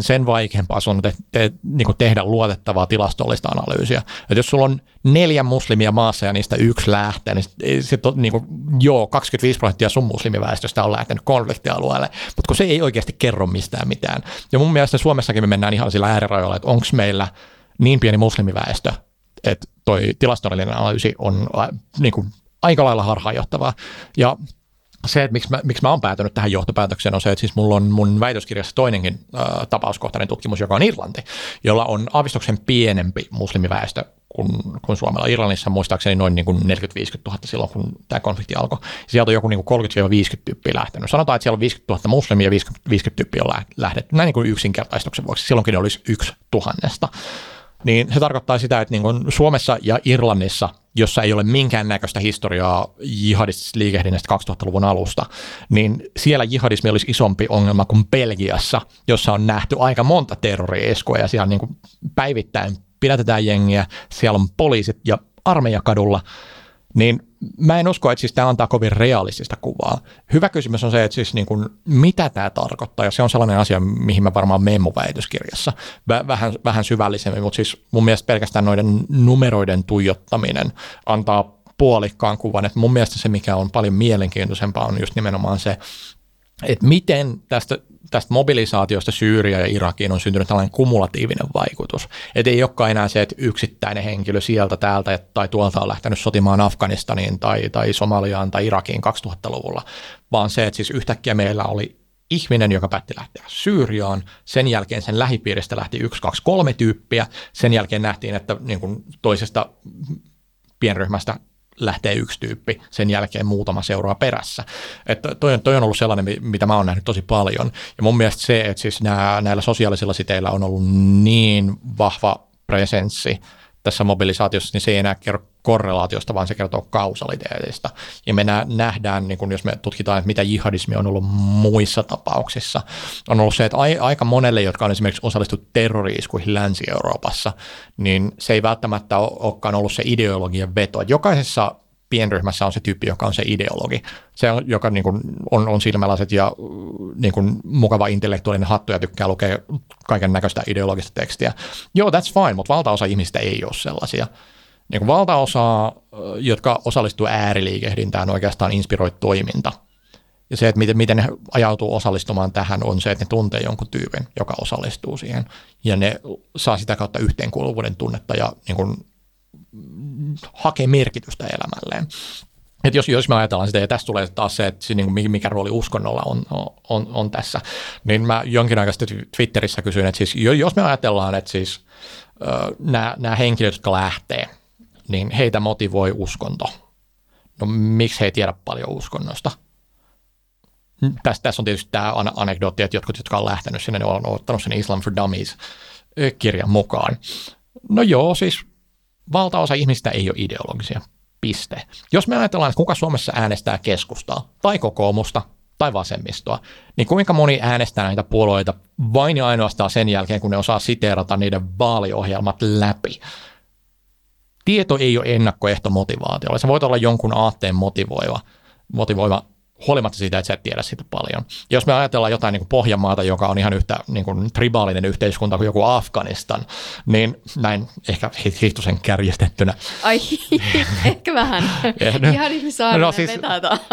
sen vaikeampaa sun te, te, niin kuin tehdä luotettavaa tilastollista analyysiä. Et jos sulla on neljä muslimia maassa ja niistä yksi lähtee, niin sit on, niin kuin, joo, 25 prosenttia sun muslimiväestöstä on lähtenyt konfliktialueelle, mutta kun se ei oikeasti kerro mistään mitään. Ja mun mielestä Suomessakin me mennään ihan sillä äärirajoilla, että onko meillä niin pieni muslimiväestö, että toi tilastollinen analyysi on äh, niin kuin, aika lailla harhaanjohtavaa. Ja se, että miksi mä, miksi mä oon päätynyt tähän johtopäätökseen, on se, että siis mulla on mun väitöskirjassa toinenkin äh, tapauskohtainen tutkimus, joka on Irlanti, jolla on aavistuksen pienempi muslimiväestö kuin, kuin Suomella. Irlannissa muistaakseni noin niin kuin 40-50 000 silloin, kun tämä konflikti alkoi. Sieltä on joku niin kuin 30-50 tyyppiä lähtenyt. Sanotaan, että siellä on 50 000 muslimia ja 50, 50 tyyppiä on lähdetty. Näin niin kuin yksinkertaistuksen vuoksi. Silloinkin olisi yksi tuhannesta niin se tarkoittaa sitä, että niin kuin Suomessa ja Irlannissa, jossa ei ole minkäännäköistä historiaa jihadistisesta liikehdinnästä 2000-luvun alusta, niin siellä jihadismi olisi isompi ongelma kuin Belgiassa, jossa on nähty aika monta terrorieskoa ja siellä niin kuin päivittäin pidätetään jengiä, siellä on poliisit ja armeija kadulla, niin mä en usko, että siis tämä antaa kovin realistista kuvaa. Hyvä kysymys on se, että siis niin kuin, mitä tämä tarkoittaa, ja se on sellainen asia, mihin mä varmaan menen mun väitöskirjassa. Vähän, vähän syvällisemmin, mutta siis mun mielestä pelkästään noiden numeroiden tuijottaminen antaa puolikkaan kuvan, että mun mielestä se, mikä on paljon mielenkiintoisempaa, on just nimenomaan se, että miten tästä, tästä mobilisaatiosta Syyria ja Irakiin on syntynyt tällainen kumulatiivinen vaikutus. Että ei olekaan enää se, että yksittäinen henkilö sieltä, täältä tai tuolta on lähtenyt sotimaan Afganistaniin tai, tai Somaliaan tai Irakiin 2000-luvulla, vaan se, että siis yhtäkkiä meillä oli ihminen, joka päätti lähteä Syyriaan, sen jälkeen sen lähipiiristä lähti yksi, kaksi, kolme tyyppiä, sen jälkeen nähtiin, että niin kuin toisesta pienryhmästä lähtee yksi tyyppi, sen jälkeen muutama seuraa perässä. Että toi, toi on ollut sellainen, mitä mä oon nähnyt tosi paljon. Ja mun mielestä se, että siis nämä, näillä sosiaalisilla siteillä on ollut niin vahva presenssi tässä mobilisaatiossa, niin se ei enää kerro korrelaatiosta, vaan se kertoo kausaliteetista. Ja me nähdään, niin kun jos me tutkitaan, että mitä jihadismi on ollut muissa tapauksissa, on ollut se, että aika monelle, jotka on esimerkiksi osallistunut terroriiskuihin Länsi-Euroopassa, niin se ei välttämättä olekaan ollut se ideologian veto. Jokaisessa pienryhmässä on se tyyppi, joka on se ideologi. Se, joka niin kuin, on, on silmälaset ja niin kuin, mukava intellektuaalinen hattu ja tykkää lukea kaiken näköistä ideologista tekstiä. Joo, that's fine, mutta valtaosa ihmistä ei ole sellaisia. Niin kuin valtaosa, jotka osallistuu ääriliikehdintään, oikeastaan inspiroi toiminta. Ja se, että miten, miten ne ajautuu osallistumaan tähän, on se, että ne tuntee jonkun tyypin, joka osallistuu siihen. Ja ne saa sitä kautta yhteenkuuluvuuden tunnetta ja niin kuin, hakee merkitystä elämälleen. Et jos, jos me ajatellaan sitä, ja tässä tulee taas se, että niin mikä rooli uskonnolla on, on, on tässä, niin mä jonkin aikaa sitten Twitterissä kysyin, että siis, jos me ajatellaan, että siis nämä henkilöt, jotka lähtee, niin heitä motivoi uskonto. No miksi he ei tiedä paljon uskonnosta? Tässä, tässä on tietysti tämä anekdootti, että jotkut, jotka on lähtenyt sinne, ne on ottanut sen Islam for Dummies-kirjan mukaan. No joo, siis valtaosa ihmistä ei ole ideologisia. Piste. Jos me ajatellaan, että kuka Suomessa äänestää keskustaa tai kokoomusta tai vasemmistoa, niin kuinka moni äänestää näitä puolueita vain ja ainoastaan sen jälkeen, kun ne osaa siteerata niiden vaaliohjelmat läpi. Tieto ei ole ennakkoehto motivaatiolle. Se voi olla jonkun aatteen motivoiva, motivoiva huolimatta siitä, että sä et tiedä siitä paljon. Jos me ajatellaan jotain niin kuin Pohjanmaata, joka on ihan yhtä niin kuin tribaalinen yhteiskunta kuin joku Afganistan, niin näin ehkä hihtosen kärjestettynä. Ai, [LAUGHS] ehkä vähän. [LAUGHS] ihan ihmisaarinen no, siis,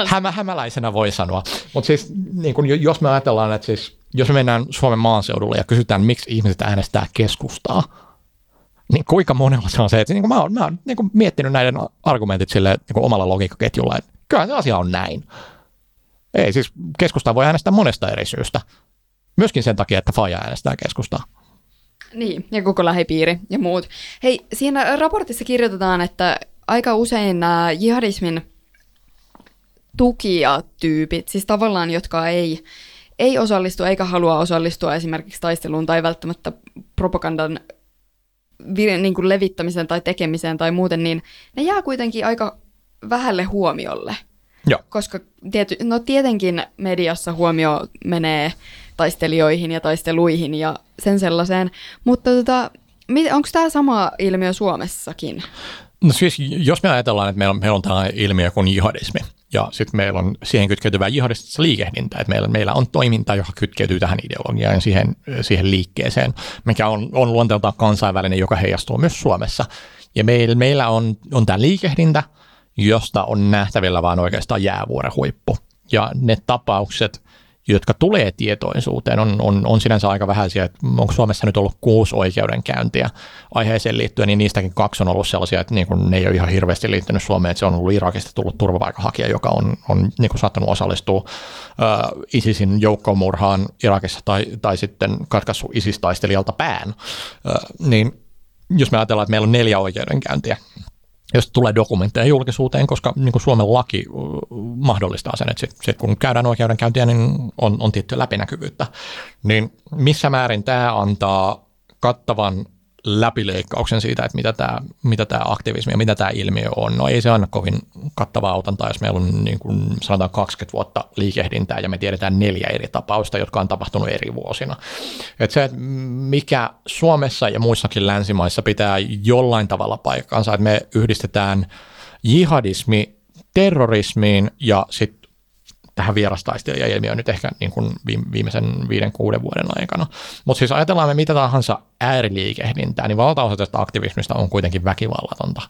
hämä, hämäläisenä voi sanoa. Mutta siis niin kuin, jos me ajatellaan, että siis, jos me mennään Suomen maaseudulle ja kysytään, miksi ihmiset äänestää keskustaa, niin kuinka monella se on se, että niin kuin mä oon, mä oon niin kuin miettinyt näiden argumentit sille niin kuin omalla logiikkaketjulla, että kyllä se asia on näin. Ei, siis keskustaa voi äänestää monesta eri syystä. Myöskin sen takia, että Faja äänestää keskustaa. Niin, ja koko lähipiiri ja muut. Hei, siinä raportissa kirjoitetaan, että aika usein nämä jihadismin tukijatyypit, siis tavallaan jotka ei, ei osallistu eikä halua osallistua esimerkiksi taisteluun tai välttämättä propagandan niin kuin levittämiseen tai tekemiseen tai muuten, niin ne jää kuitenkin aika vähälle huomiolle. Joo. Koska tiety, no tietenkin mediassa huomio menee taistelijoihin ja taisteluihin ja sen sellaiseen, mutta tota, onko tämä sama ilmiö Suomessakin? No siis, jos me ajatellaan, että meillä on, meillä on tällainen ilmiö kuin jihadismi, ja sitten meillä on siihen kytkeytyvää jihadistista liikehdintää, että meillä, meillä on toiminta, joka kytkeytyy tähän ideologiaan ja siihen, siihen liikkeeseen, mikä on, on luonteeltaan kansainvälinen, joka heijastuu myös Suomessa. Ja meillä, meillä on, on tämä liikehdintä, josta on nähtävillä vaan oikeastaan jäävuoren huippu. Ja ne tapaukset, jotka tulee tietoisuuteen, on, on, on sinänsä aika vähäisiä. Että onko Suomessa nyt ollut kuusi oikeudenkäyntiä aiheeseen liittyen, niin niistäkin kaksi on ollut sellaisia, että niin kuin ne ei ole ihan hirveästi liittynyt Suomeen, että se on ollut Irakista tullut turvapaikanhakija, joka on, on niin kuin saattanut osallistua äh, ISISin joukkomurhaan Irakissa tai, tai sitten katkaissut ISIS-taistelijalta pään. Äh, niin jos me ajatellaan, että meillä on neljä oikeudenkäyntiä, jos tulee dokumentteja julkisuuteen, koska niin kuin Suomen laki mahdollistaa sen, että sit, sit kun käydään oikeudenkäyntiä, niin on, on tiettyä läpinäkyvyyttä. Niin missä määrin tämä antaa kattavan läpileikkauksen siitä, että mitä tämä, mitä tämä aktivismi ja mitä tämä ilmiö on. No ei se anna kovin kattavaa otantaa, jos meillä on niin kuin sanotaan 20 vuotta liikehdintää ja me tiedetään neljä eri tapausta, jotka on tapahtunut eri vuosina. Et se, että mikä Suomessa ja muissakin länsimaissa pitää jollain tavalla paikkaansa, että me yhdistetään jihadismi terrorismiin ja sitten tähän vierastaistelijailmiöön nyt ehkä niin kuin viimeisen viiden, kuuden vuoden aikana. Mutta siis ajatellaan me mitä tahansa ääriliikehdintää, niin valtaosa tästä aktivismista on kuitenkin väkivallatonta.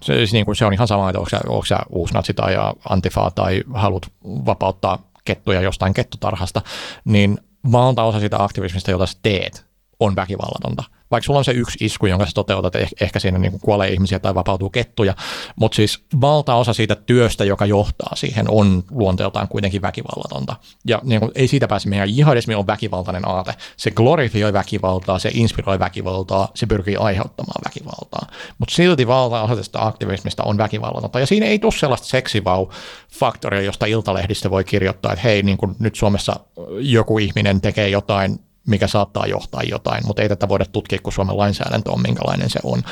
Se, siis niin kuin se on ihan sama, että onko sä, uusnatsi tai antifa tai haluat vapauttaa kettuja jostain kettutarhasta, niin valtaosa sitä aktivismista, jota sä teet, on väkivallatonta vaikka sulla on se yksi isku, jonka sä toteutat, eh- ehkä siinä niin kuin kuolee ihmisiä tai vapautuu kettuja, mutta siis valtaosa siitä työstä, joka johtaa siihen, on luonteeltaan kuitenkin väkivallatonta. Ja niin kuin, ei siitä pääse meidän jihadismi on väkivaltainen aate. Se glorifioi väkivaltaa, se inspiroi väkivaltaa, se pyrkii aiheuttamaan väkivaltaa. Mutta silti valtaosa tästä aktivismista on väkivallatonta. Ja siinä ei tule sellaista seksivau-faktoria, josta Iltalehdistä voi kirjoittaa, että hei, niin kuin nyt Suomessa joku ihminen tekee jotain mikä saattaa johtaa jotain, mutta ei tätä voida tutkia, kun Suomen lainsäädäntö on, minkälainen se on.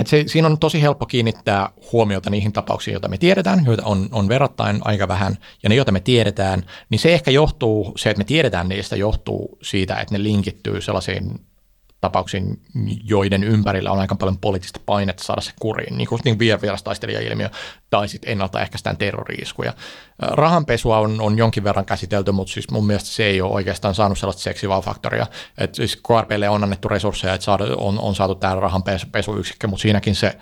Et se, siinä on tosi helppo kiinnittää huomiota niihin tapauksiin, joita me tiedetään, joita on, on verrattain aika vähän, ja ne, joita me tiedetään, niin se ehkä johtuu, se, että me tiedetään niistä, johtuu siitä, että ne linkittyy sellaisiin tapauksiin, joiden ympärillä on aika paljon poliittista painetta saada se kuriin, niin kuin niin vierastaistelijailmiö tai sitten ennaltaehkäistään terroriiskuja. Rahanpesua on, on jonkin verran käsitelty, mutta siis mun mielestä se ei ole oikeastaan saanut sellaista seksivau-faktoria. Että siis KRPlle on annettu resursseja, että on, on saatu tämä rahanpesuyksikkö, mutta siinäkin se,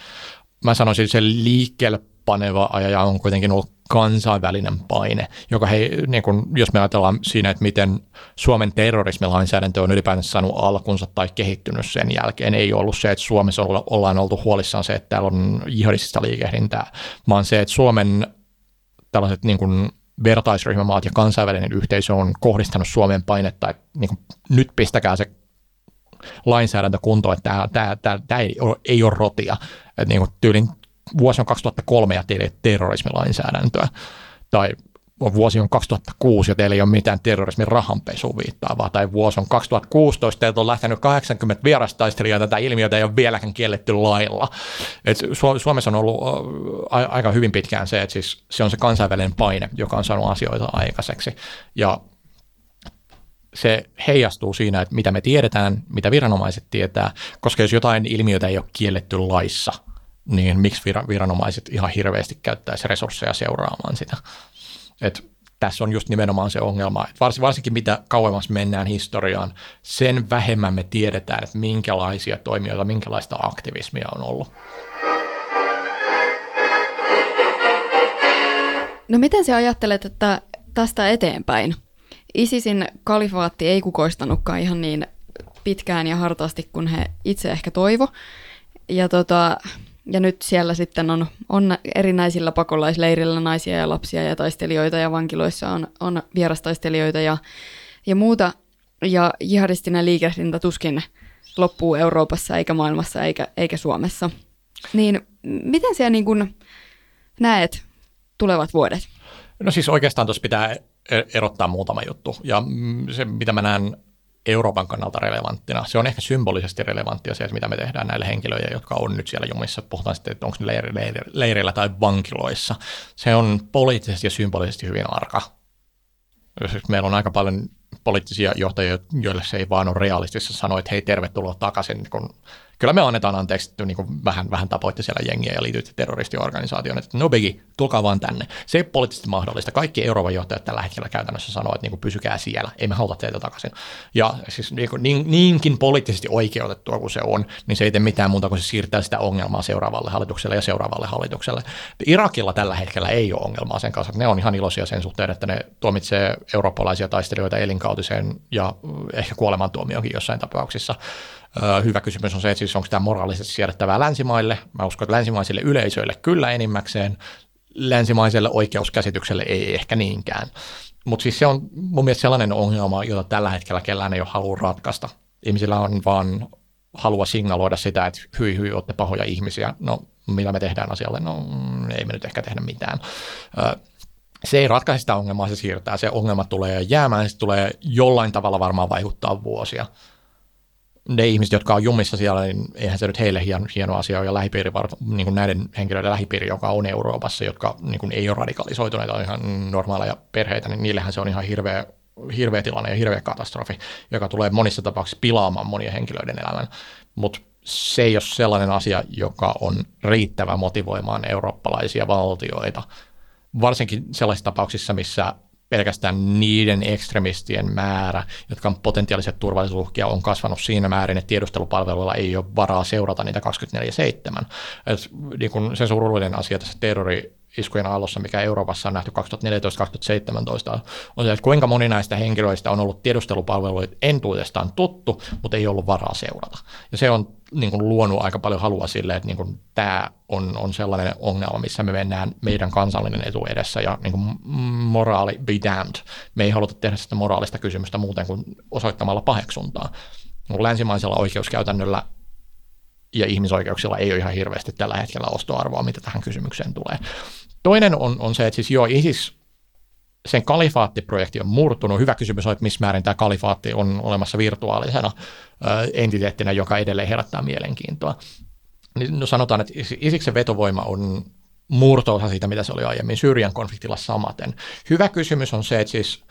mä sanoisin, se liikkeelle paneva ajaja on kuitenkin ollut kansainvälinen paine, joka hei, niin kun, jos me ajatellaan siinä, että miten Suomen terrorismilainsäädäntö on ylipäätään saanut alkunsa tai kehittynyt sen jälkeen, ei ollut se, että Suomessa ollaan oltu huolissaan se, että täällä on jihadistista liikehdintää, vaan se, että Suomen tällaiset niin kuin vertaisryhmämaat ja kansainvälinen yhteisö on kohdistanut Suomeen painetta, että niin kuin, nyt pistäkää se lainsäädäntö kuntoon, että tämä ei, ole, ei ole rotia. Että niin kuin tyylin vuosi on 2003 ja teillä ei ole terrorismilainsäädäntöä, tai vuosi on 2006 ja teillä ei ole mitään terrorismin rahanpesuun viittaavaa, tai vuosi on 2016, teiltä on lähtenyt 80 vierastaistelijaa, tätä ilmiötä ei ole vieläkään kielletty lailla. Et Suomessa on ollut aika hyvin pitkään se, että siis se on se kansainvälinen paine, joka on saanut asioita aikaiseksi, ja se heijastuu siinä, että mitä me tiedetään, mitä viranomaiset tietää, koska jos jotain ilmiötä ei ole kielletty laissa – niin miksi viranomaiset ihan hirveästi käyttäisi resursseja seuraamaan sitä. Et tässä on just nimenomaan se ongelma, että vars, varsinkin mitä kauemmas mennään historiaan, sen vähemmän me tiedetään, että minkälaisia toimijoita, minkälaista aktivismia on ollut. No miten sä ajattelet, että tästä eteenpäin? ISISin kalifaatti ei kukoistanutkaan ihan niin pitkään ja hartaasti kuin he itse ehkä toivo. Ja tota, ja nyt siellä sitten on, on erinäisillä pakolaisleirillä naisia ja lapsia ja taistelijoita ja vankiloissa on, on vierastaistelijoita ja, ja muuta. Ja jihadistinen liikehdintä tuskin loppuu Euroopassa eikä maailmassa eikä, eikä Suomessa. Niin miten siellä niin kuin näet tulevat vuodet? No siis oikeastaan tuossa pitää e-, erottaa muutama juttu. Ja se, mitä mä näen Euroopan kannalta relevanttina. Se on ehkä symbolisesti relevanttia se, mitä me tehdään näille henkilöille, jotka on nyt siellä jumissa. Puhutaan sitten, että onko ne leiri, leiri, leirillä tai vankiloissa. Se on poliittisesti ja symbolisesti hyvin arka. Meillä on aika paljon poliittisia johtajia, joille se ei vaan ole realistissa sanoa, että hei tervetuloa takaisin kun kyllä me annetaan anteeksi, että niin vähän, vähän tapoitte siellä jengiä ja liityitte terroristiorganisaatioon, että no bigi, tulkaa vaan tänne. Se ei poliittisesti mahdollista. Kaikki Euroopan johtajat tällä hetkellä käytännössä sanoo, että niin kuin pysykää siellä, ei me haluta teitä takaisin. Ja siis niin, kuin, niin, niinkin poliittisesti oikeutettua kuin se on, niin se ei tee mitään muuta kuin se siirtää sitä ongelmaa seuraavalle hallitukselle ja seuraavalle hallitukselle. Irakilla tällä hetkellä ei ole ongelmaa sen kanssa. Ne on ihan iloisia sen suhteen, että ne tuomitsee eurooppalaisia taistelijoita elinkautiseen ja ehkä kuolemantuomionkin jossain tapauksissa. Hyvä kysymys on se, että siis onko tämä moraalisesti siedettävää länsimaille. Mä uskon, että länsimaisille yleisöille kyllä enimmäkseen, länsimaiselle oikeuskäsitykselle ei ehkä niinkään. Mutta siis se on mun mielestä sellainen ongelma, jota tällä hetkellä kellään ei ole halua ratkaista. Ihmisillä on vaan halua signaloida sitä, että hyi hyi, olette pahoja ihmisiä. No, millä me tehdään asialle? No, ei me nyt ehkä tehdä mitään. Se ei ratkaise sitä ongelmaa, se siirtää. Se ongelma tulee jäämään, se tulee jollain tavalla varmaan vaikuttaa vuosia ne ihmiset, jotka on jumissa siellä, niin eihän se nyt heille hieno, hieno asia ole, ja lähipiiri, niin kuin näiden henkilöiden lähipiiri, joka on Euroopassa, jotka niin kuin ei ole radikalisoituneita, on ihan normaaleja perheitä, niin niillähän se on ihan hirveä, hirveä tilanne ja hirveä katastrofi, joka tulee monissa tapauksissa pilaamaan monien henkilöiden elämän. Mutta se ei ole sellainen asia, joka on riittävä motivoimaan eurooppalaisia valtioita, varsinkin sellaisissa tapauksissa, missä pelkästään niiden ekstremistien määrä, jotka on potentiaaliset turvallisuusuhkia, on kasvanut siinä määrin, että tiedustelupalveluilla ei ole varaa seurata niitä 24-7. Et, niin kun se surullinen asia tässä terrori iskujen aallossa, mikä Euroopassa on nähty 2014-2017, on se, että kuinka moni näistä henkilöistä on ollut tiedustelupalveluita entuudestaan tuttu, mutta ei ollut varaa seurata. Ja se on niin kuin luonut aika paljon halua sille, että niin kuin tämä on, on sellainen ongelma, missä me mennään meidän kansallinen etu edessä ja niin kuin moraali be damned. Me ei haluta tehdä sitä moraalista kysymystä muuten kuin osoittamalla paheksuntaa. Länsimaisella oikeuskäytännöllä ja ihmisoikeuksilla ei ole ihan hirveästi tällä hetkellä ostoarvoa, mitä tähän kysymykseen tulee. Toinen on, on se, että siis joo, ISIS, sen kalifaattiprojekti on murtunut. Hyvä kysymys on, että missä määrin tämä kalifaatti on olemassa virtuaalisena entiteettinä, joka edelleen herättää mielenkiintoa. Niin, no sanotaan, että Isiksen vetovoima on murto siitä, mitä se oli aiemmin Syyrian konfliktilla samaten. Hyvä kysymys on se, että siis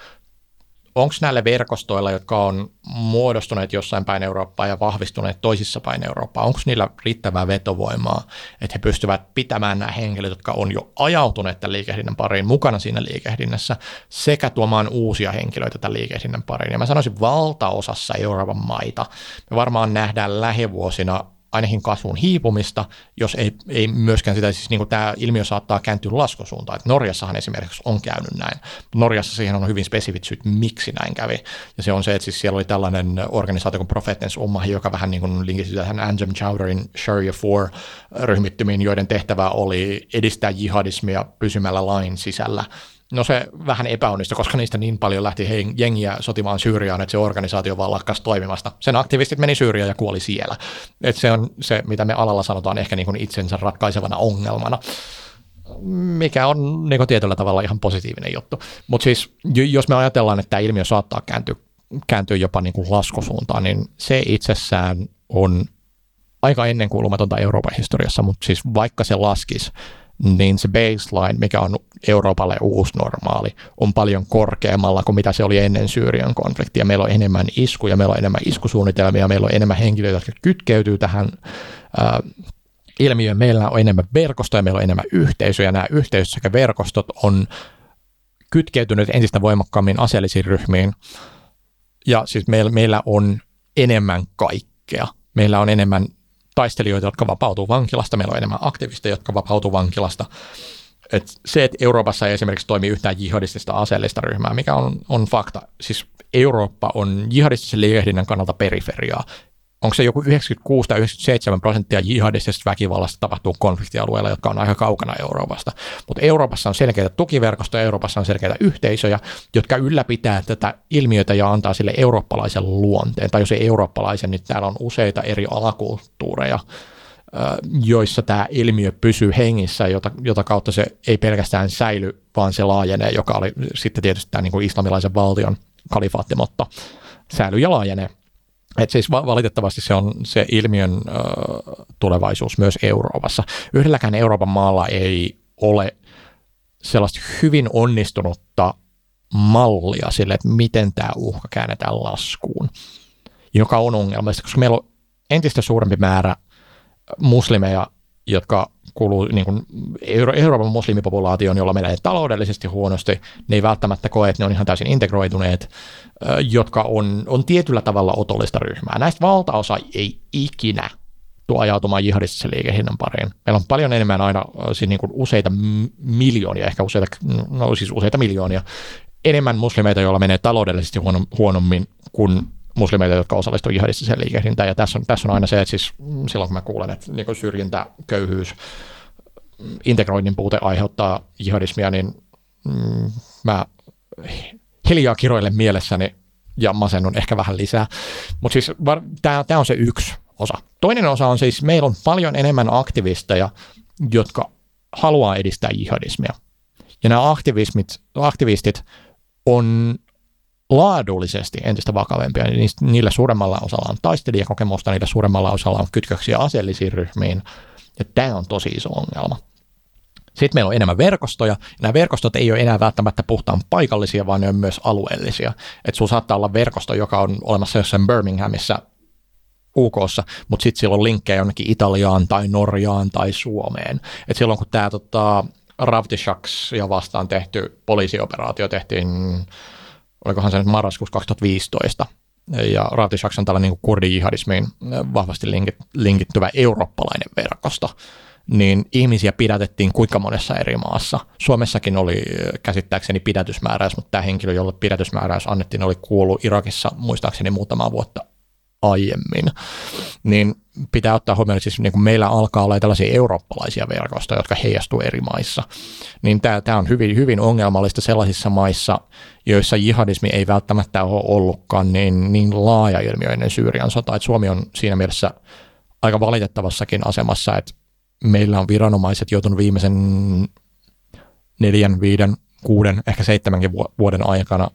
onko näillä verkostoilla, jotka on muodostuneet jossain päin Eurooppaa ja vahvistuneet toisissa päin Eurooppaa, onko niillä riittävää vetovoimaa, että he pystyvät pitämään nämä henkilöt, jotka on jo ajautuneet tämän liikehdinnän pariin mukana siinä liikehdinnässä, sekä tuomaan uusia henkilöitä tämän liikehdinnän pariin. Ja mä sanoisin valtaosassa Euroopan maita, me varmaan nähdään lähivuosina ainakin kasvun hiipumista, jos ei, ei myöskään sitä, siis niin kuin tämä ilmiö saattaa kääntyä laskusuuntaan. Että Norjassahan esimerkiksi on käynyt näin. Norjassa siihen on hyvin spesifit syyt, miksi näin kävi. Ja se on se, että siis siellä oli tällainen organisaatio kuin Prophetens Ummahi, joka vähän niin kuin linkitti tähän Anjem Chowderin Sharia 4-ryhmittymiin, joiden tehtävä oli edistää jihadismia pysymällä lain sisällä No se vähän epäonnistui, koska niistä niin paljon lähti jengiä sotimaan Syyriaan, että se organisaatio vaan lakkasi toimimasta. Sen aktivistit meni Syyriaan ja kuoli siellä. Et se on se, mitä me alalla sanotaan ehkä niin kuin itsensä ratkaisevana ongelmana mikä on niin kuin tietyllä tavalla ihan positiivinen juttu. Mutta siis jos me ajatellaan, että tämä ilmiö saattaa kääntyä, kääntyä jopa niin kuin laskusuuntaan, niin se itsessään on aika ennenkuulumatonta Euroopan historiassa, mutta siis vaikka se laskisi, niin se baseline, mikä on Euroopalle uusi normaali, on paljon korkeammalla kuin mitä se oli ennen Syyrian konfliktia. Meillä on enemmän iskuja, meillä on enemmän iskusuunnitelmia, meillä on enemmän henkilöitä, jotka kytkeytyy tähän äh, ilmiöön. Meillä on enemmän verkostoja, meillä on enemmän yhteisöjä. Nämä yhteisöt sekä verkostot on kytkeytyneet entistä voimakkaammin aseellisiin ryhmiin. Ja siis meillä, meillä on enemmän kaikkea. Meillä on enemmän taistelijoita, jotka vapautuu vankilasta, meillä on enemmän aktivisteja, jotka vapautuu vankilasta. Et se, että Euroopassa ei esimerkiksi toimi yhtään jihadistista aseellista ryhmää, mikä on, on fakta. Siis Eurooppa on jihadistisen liikehdinnän kannalta periferiaa onko se joku 96 tai 97 prosenttia jihadistisesta väkivallasta tapahtuu konfliktialueilla, jotka on aika kaukana Euroopasta. Mutta Euroopassa on selkeitä tukiverkostoja, Euroopassa on selkeitä yhteisöjä, jotka ylläpitää tätä ilmiötä ja antaa sille eurooppalaisen luonteen. Tai jos ei eurooppalaisen, niin täällä on useita eri alakulttuureja, joissa tämä ilmiö pysyy hengissä, jota, jota kautta se ei pelkästään säily, vaan se laajenee, joka oli sitten tietysti tämä niin kuin islamilaisen valtion kalifaattimotto, säilyy ja laajenee. Et siis valitettavasti se on se ilmiön ö, tulevaisuus myös Euroopassa. Yhdelläkään Euroopan maalla ei ole sellaista hyvin onnistunutta mallia sille, että miten tämä uhka käännetään laskuun, joka on ongelmallista, koska meillä on entistä suurempi määrä muslimeja, jotka kuuluu niin kuin Euro- Euroopan muslimipopulaatioon, jolla menee taloudellisesti huonosti. Ne ei välttämättä koe, että ne on ihan täysin integroituneet, jotka on, on tietyllä tavalla otollista ryhmää. Näistä valtaosa ei ikinä tuo ajautumaan jihadistisen liikehinnan pariin. Meillä on paljon enemmän aina siis niin kuin useita miljoonia, ehkä useita, no siis useita miljoonia, enemmän muslimeita, joilla menee taloudellisesti huonommin kuin muslimeita, jotka osallistuvat jihadistiseen liikehdintään. Ja tässä on, tässä on aina se, että siis silloin kun mä kuulen, että niin syrjintä, köyhyys, integroinnin puute aiheuttaa jihadismia, niin mm, mä hiljaa kiroilen mielessäni ja masennun ehkä vähän lisää. Mutta siis tämä on se yksi osa. Toinen osa on siis, meillä on paljon enemmän aktivisteja, jotka haluaa edistää jihadismia. Ja nämä aktivistit on laadullisesti entistä vakavempia. Niillä suuremmalla osalla on taistelijakokemusta, niillä suuremmalla osalla on kytköksiä aseellisiin ryhmiin. Ja tämä on tosi iso ongelma. Sitten meillä on enemmän verkostoja. Ja nämä verkostot ei ole enää välttämättä puhtaan paikallisia, vaan ne on myös alueellisia. Että sulla saattaa olla verkosto, joka on olemassa jossain Birminghamissa UKssa, mutta sitten sillä on linkkejä jonnekin Italiaan tai Norjaan tai Suomeen. Et silloin kun tämä tota, Ravtishaks ja vastaan tehty poliisioperaatio tehtiin olikohan se nyt marraskuussa 2015, ja Raatishaks on tällainen niin kurdi-jihadismiin vahvasti linkit, linkittyvä eurooppalainen verkosto, niin ihmisiä pidätettiin kuinka monessa eri maassa. Suomessakin oli käsittääkseni pidätysmääräys, mutta tämä henkilö, jolle pidätysmääräys annettiin, oli kuullut Irakissa muistaakseni muutama vuotta aiemmin. Niin pitää ottaa huomioon, että siis niin meillä alkaa olla tällaisia eurooppalaisia verkostoja, jotka heijastuu eri maissa. Niin tämä, tämä on hyvin, hyvin ongelmallista sellaisissa maissa, joissa jihadismi ei välttämättä ole ollutkaan niin, niin laaja ilmiö ennen Syyrian sotaa. Että Suomi on siinä mielessä aika valitettavassakin asemassa, että meillä on viranomaiset joutunut viimeisen neljän, viiden, kuuden, ehkä seitsemänkin vuoden aikana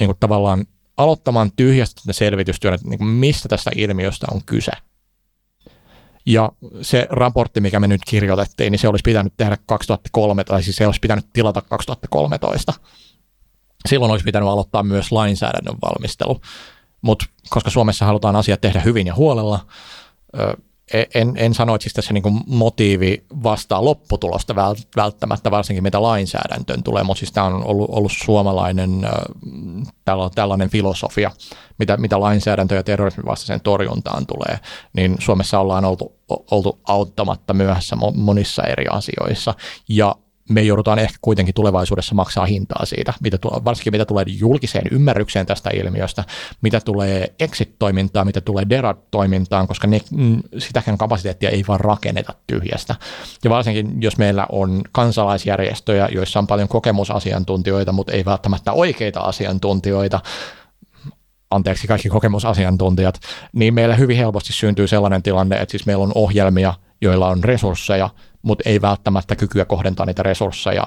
niin kuin tavallaan aloittamaan tyhjästä selvitystyön, että niin mistä tästä ilmiöstä on kyse. Ja se raportti, mikä me nyt kirjoitettiin, niin se olisi pitänyt tehdä 2003, tai siis se olisi pitänyt tilata 2013. Silloin olisi pitänyt aloittaa myös lainsäädännön valmistelu. Mutta koska Suomessa halutaan asiat tehdä hyvin ja huolella, en, en sano, että siis tässä niin motiivi vastaa lopputulosta välttämättä, varsinkin mitä lainsäädäntöön tulee, mutta siis tämä on ollut, ollut suomalainen tällainen filosofia, mitä, mitä lainsäädäntö ja terrorismin vastaiseen torjuntaan tulee, niin Suomessa ollaan oltu, oltu auttamatta myöhässä monissa eri asioissa, ja me joudutaan ehkä kuitenkin tulevaisuudessa maksaa hintaa siitä, mitä tulee, varsinkin mitä tulee julkiseen ymmärrykseen tästä ilmiöstä, mitä tulee exit-toimintaan, mitä tulee DERA-toimintaan, koska ne, mm, sitäkään kapasiteettia ei vaan rakenneta tyhjästä. Ja varsinkin, jos meillä on kansalaisjärjestöjä, joissa on paljon kokemusasiantuntijoita, mutta ei välttämättä oikeita asiantuntijoita, anteeksi kaikki kokemusasiantuntijat, niin meillä hyvin helposti syntyy sellainen tilanne, että siis meillä on ohjelmia, joilla on resursseja, mutta ei välttämättä kykyä kohdentaa niitä resursseja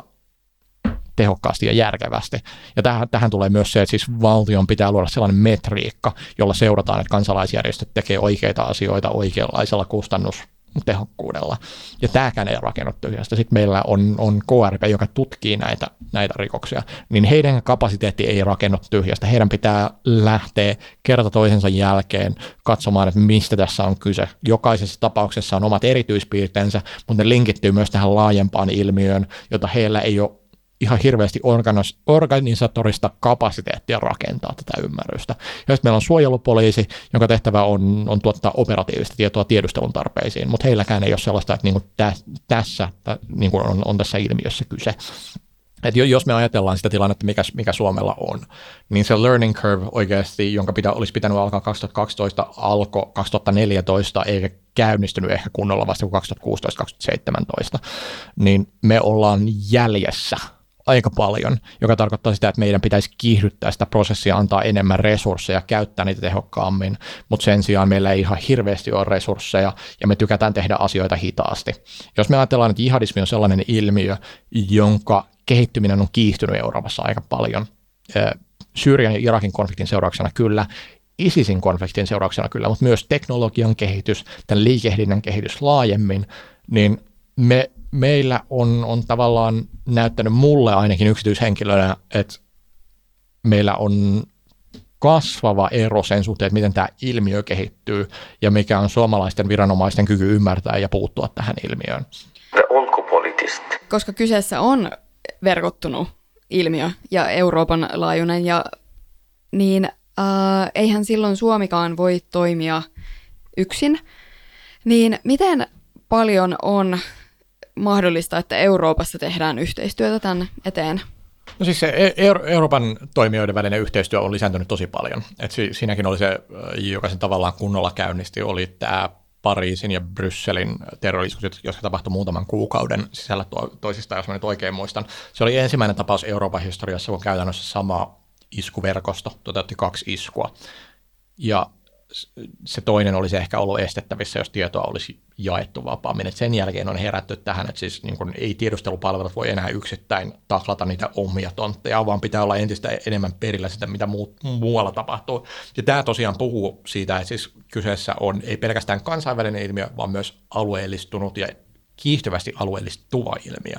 tehokkaasti ja järkevästi. Ja tähän, tähän tulee myös se, että siis valtion pitää luoda sellainen metriikka, jolla seurataan, että kansalaisjärjestöt tekee oikeita asioita oikeanlaisella kustannus tehokkuudella. Ja tämäkään ei rakennu tyhjästä. Sitten meillä on, on KRP, joka tutkii näitä, näitä rikoksia, niin heidän kapasiteetti ei rakennu tyhjästä. Heidän pitää lähteä kerta toisensa jälkeen katsomaan, että mistä tässä on kyse. Jokaisessa tapauksessa on omat erityispiirteensä, mutta ne linkittyy myös tähän laajempaan ilmiöön, jota heillä ei ole ihan hirveästi organis- organisatorista kapasiteettia rakentaa tätä ymmärrystä. Ja sitten meillä on suojelupoliisi, jonka tehtävä on, on tuottaa operatiivista tietoa tiedustelun tarpeisiin, mutta heilläkään ei ole sellaista, että niin kuin tä, tässä niin kuin on, on tässä ilmiössä kyse. Et jos me ajatellaan sitä tilannetta, mikä, mikä Suomella on, niin se learning curve oikeasti, jonka pitä, olisi pitänyt alkaa 2012, alkoi 2014, eikä käynnistynyt ehkä kunnolla vasta 2016-2017, niin me ollaan jäljessä aika paljon, joka tarkoittaa sitä, että meidän pitäisi kiihdyttää sitä prosessia, antaa enemmän resursseja, käyttää niitä tehokkaammin, mutta sen sijaan meillä ei ihan hirveästi ole resursseja ja me tykätään tehdä asioita hitaasti. Jos me ajatellaan, että jihadismi on sellainen ilmiö, jonka kehittyminen on kiihtynyt Euroopassa aika paljon, Syyrian ja Irakin konfliktin seurauksena kyllä, ISISin konfliktin seurauksena kyllä, mutta myös teknologian kehitys, tämän liikehdinnän kehitys laajemmin, niin me meillä on, on tavallaan näyttänyt mulle ainakin yksityishenkilönä, että meillä on kasvava ero sen suhteen, että miten tämä ilmiö kehittyy ja mikä on suomalaisten viranomaisten kyky ymmärtää ja puuttua tähän ilmiöön. Koska kyseessä on verkottunut ilmiö ja Euroopan laajuinen, ja, niin äh, eihän silloin Suomikaan voi toimia yksin. Niin miten paljon on mahdollista, että Euroopassa tehdään yhteistyötä tämän eteen? No siis se E- Euro- Euroopan toimijoiden välinen yhteistyö on lisääntynyt tosi paljon. Et si- siinäkin oli se, joka sen tavallaan kunnolla käynnisti, oli tämä Pariisin ja Brysselin terroriskut, jotka tapahtui muutaman kuukauden sisällä to- toisistaan, jos mä nyt oikein muistan. Se oli ensimmäinen tapaus Euroopan historiassa, kun käytännössä sama iskuverkosto toteutti kaksi iskua. Ja se toinen olisi ehkä ollut estettävissä, jos tietoa olisi jaettu vapaammin. Et sen jälkeen on herätty tähän, että siis niin ei tiedustelupalvelut voi enää yksittäin taklata niitä omia tontteja, vaan pitää olla entistä enemmän perillä sitä, mitä muu, muualla tapahtuu. Ja tämä tosiaan puhuu siitä, että siis kyseessä on ei pelkästään kansainvälinen ilmiö, vaan myös alueellistunut ja kiihtyvästi alueellistuva ilmiö.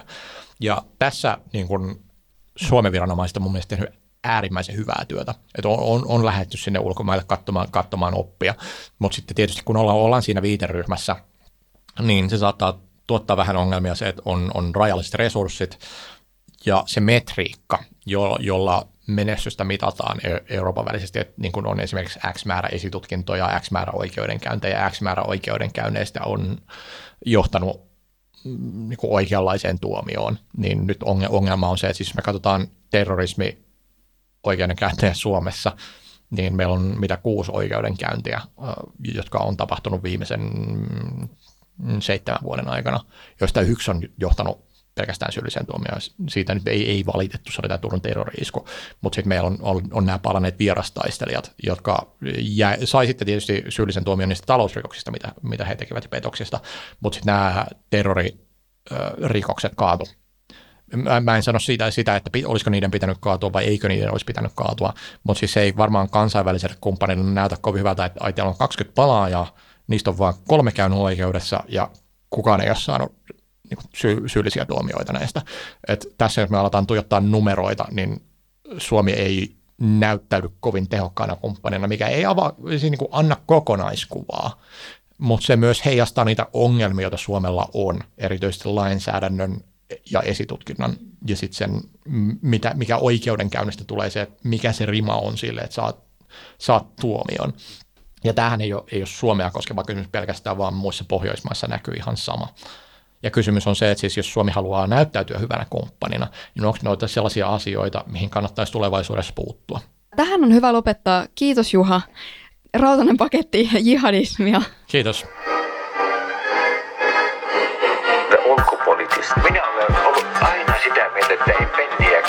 Ja tässä niin kun Suomen viranomaiset on mun mielestä tehnyt äärimmäisen hyvää työtä. Että on, on, on lähdetty sinne ulkomaille katsomaan, katsomaan oppia, mutta sitten tietysti kun ollaan, ollaan siinä viiteryhmässä, niin se saattaa tuottaa vähän ongelmia se, että on, on rajalliset resurssit ja se metriikka, jo, jolla menestystä mitataan E- Euroopan välisesti, että niin kuin on esimerkiksi X määrä esitutkintoja, X määrä oikeudenkäyntejä, X määrä oikeudenkäynneistä on johtanut mm, niin kuin oikeanlaiseen tuomioon, niin nyt onge- ongelma on se, että siis me katsotaan terrorismi oikeudenkäyntejä Suomessa, niin meillä on mitä kuusi oikeudenkäyntiä, jotka on tapahtunut viimeisen seitsemän vuoden aikana, joista yksi on johtanut pelkästään syylliseen tuomioon. Siitä nyt ei, ei valitettu, se oli tämä Turun terrori-isku, mutta sitten meillä on, on, on nämä palanneet vierastaistelijat, jotka jä, sai sitten tietysti syyllisen tuomion niistä talousrikoksista, mitä, mitä he tekivät petoksista, mutta sitten nämä terroririkokset kaatu mä, mä en sano siitä, sitä, että olisiko niiden pitänyt kaatua vai eikö niiden olisi pitänyt kaatua, mutta siis se ei varmaan kansainväliselle kumppanille näytä kovin hyvältä, että ai, on 20 palaajaa, niistä on vain kolme käynyt oikeudessa ja kukaan ei ole saanut niin kuin, sy- syyllisiä tuomioita näistä. Et tässä jos me aletaan tuijottaa numeroita, niin Suomi ei näyttäydy kovin tehokkaana kumppanina, mikä ei avaa, siis niin kuin anna kokonaiskuvaa, mutta se myös heijastaa niitä ongelmia, joita Suomella on, erityisesti lainsäädännön ja esitutkinnan ja sitten sen, mitä, mikä oikeudenkäynnistä tulee se, että mikä se rima on sille, että saat, saat tuomion. Ja tämähän ei ole, ei ole Suomea koskeva kysymys pelkästään, vaan muissa Pohjoismaissa näkyy ihan sama. Ja kysymys on se, että siis jos Suomi haluaa näyttäytyä hyvänä kumppanina, niin onko noita sellaisia asioita, mihin kannattaisi tulevaisuudessa puuttua? Tähän on hyvä lopettaa. Kiitos Juha. Rautainen paketti jihadismia. Kiitos. The. Minä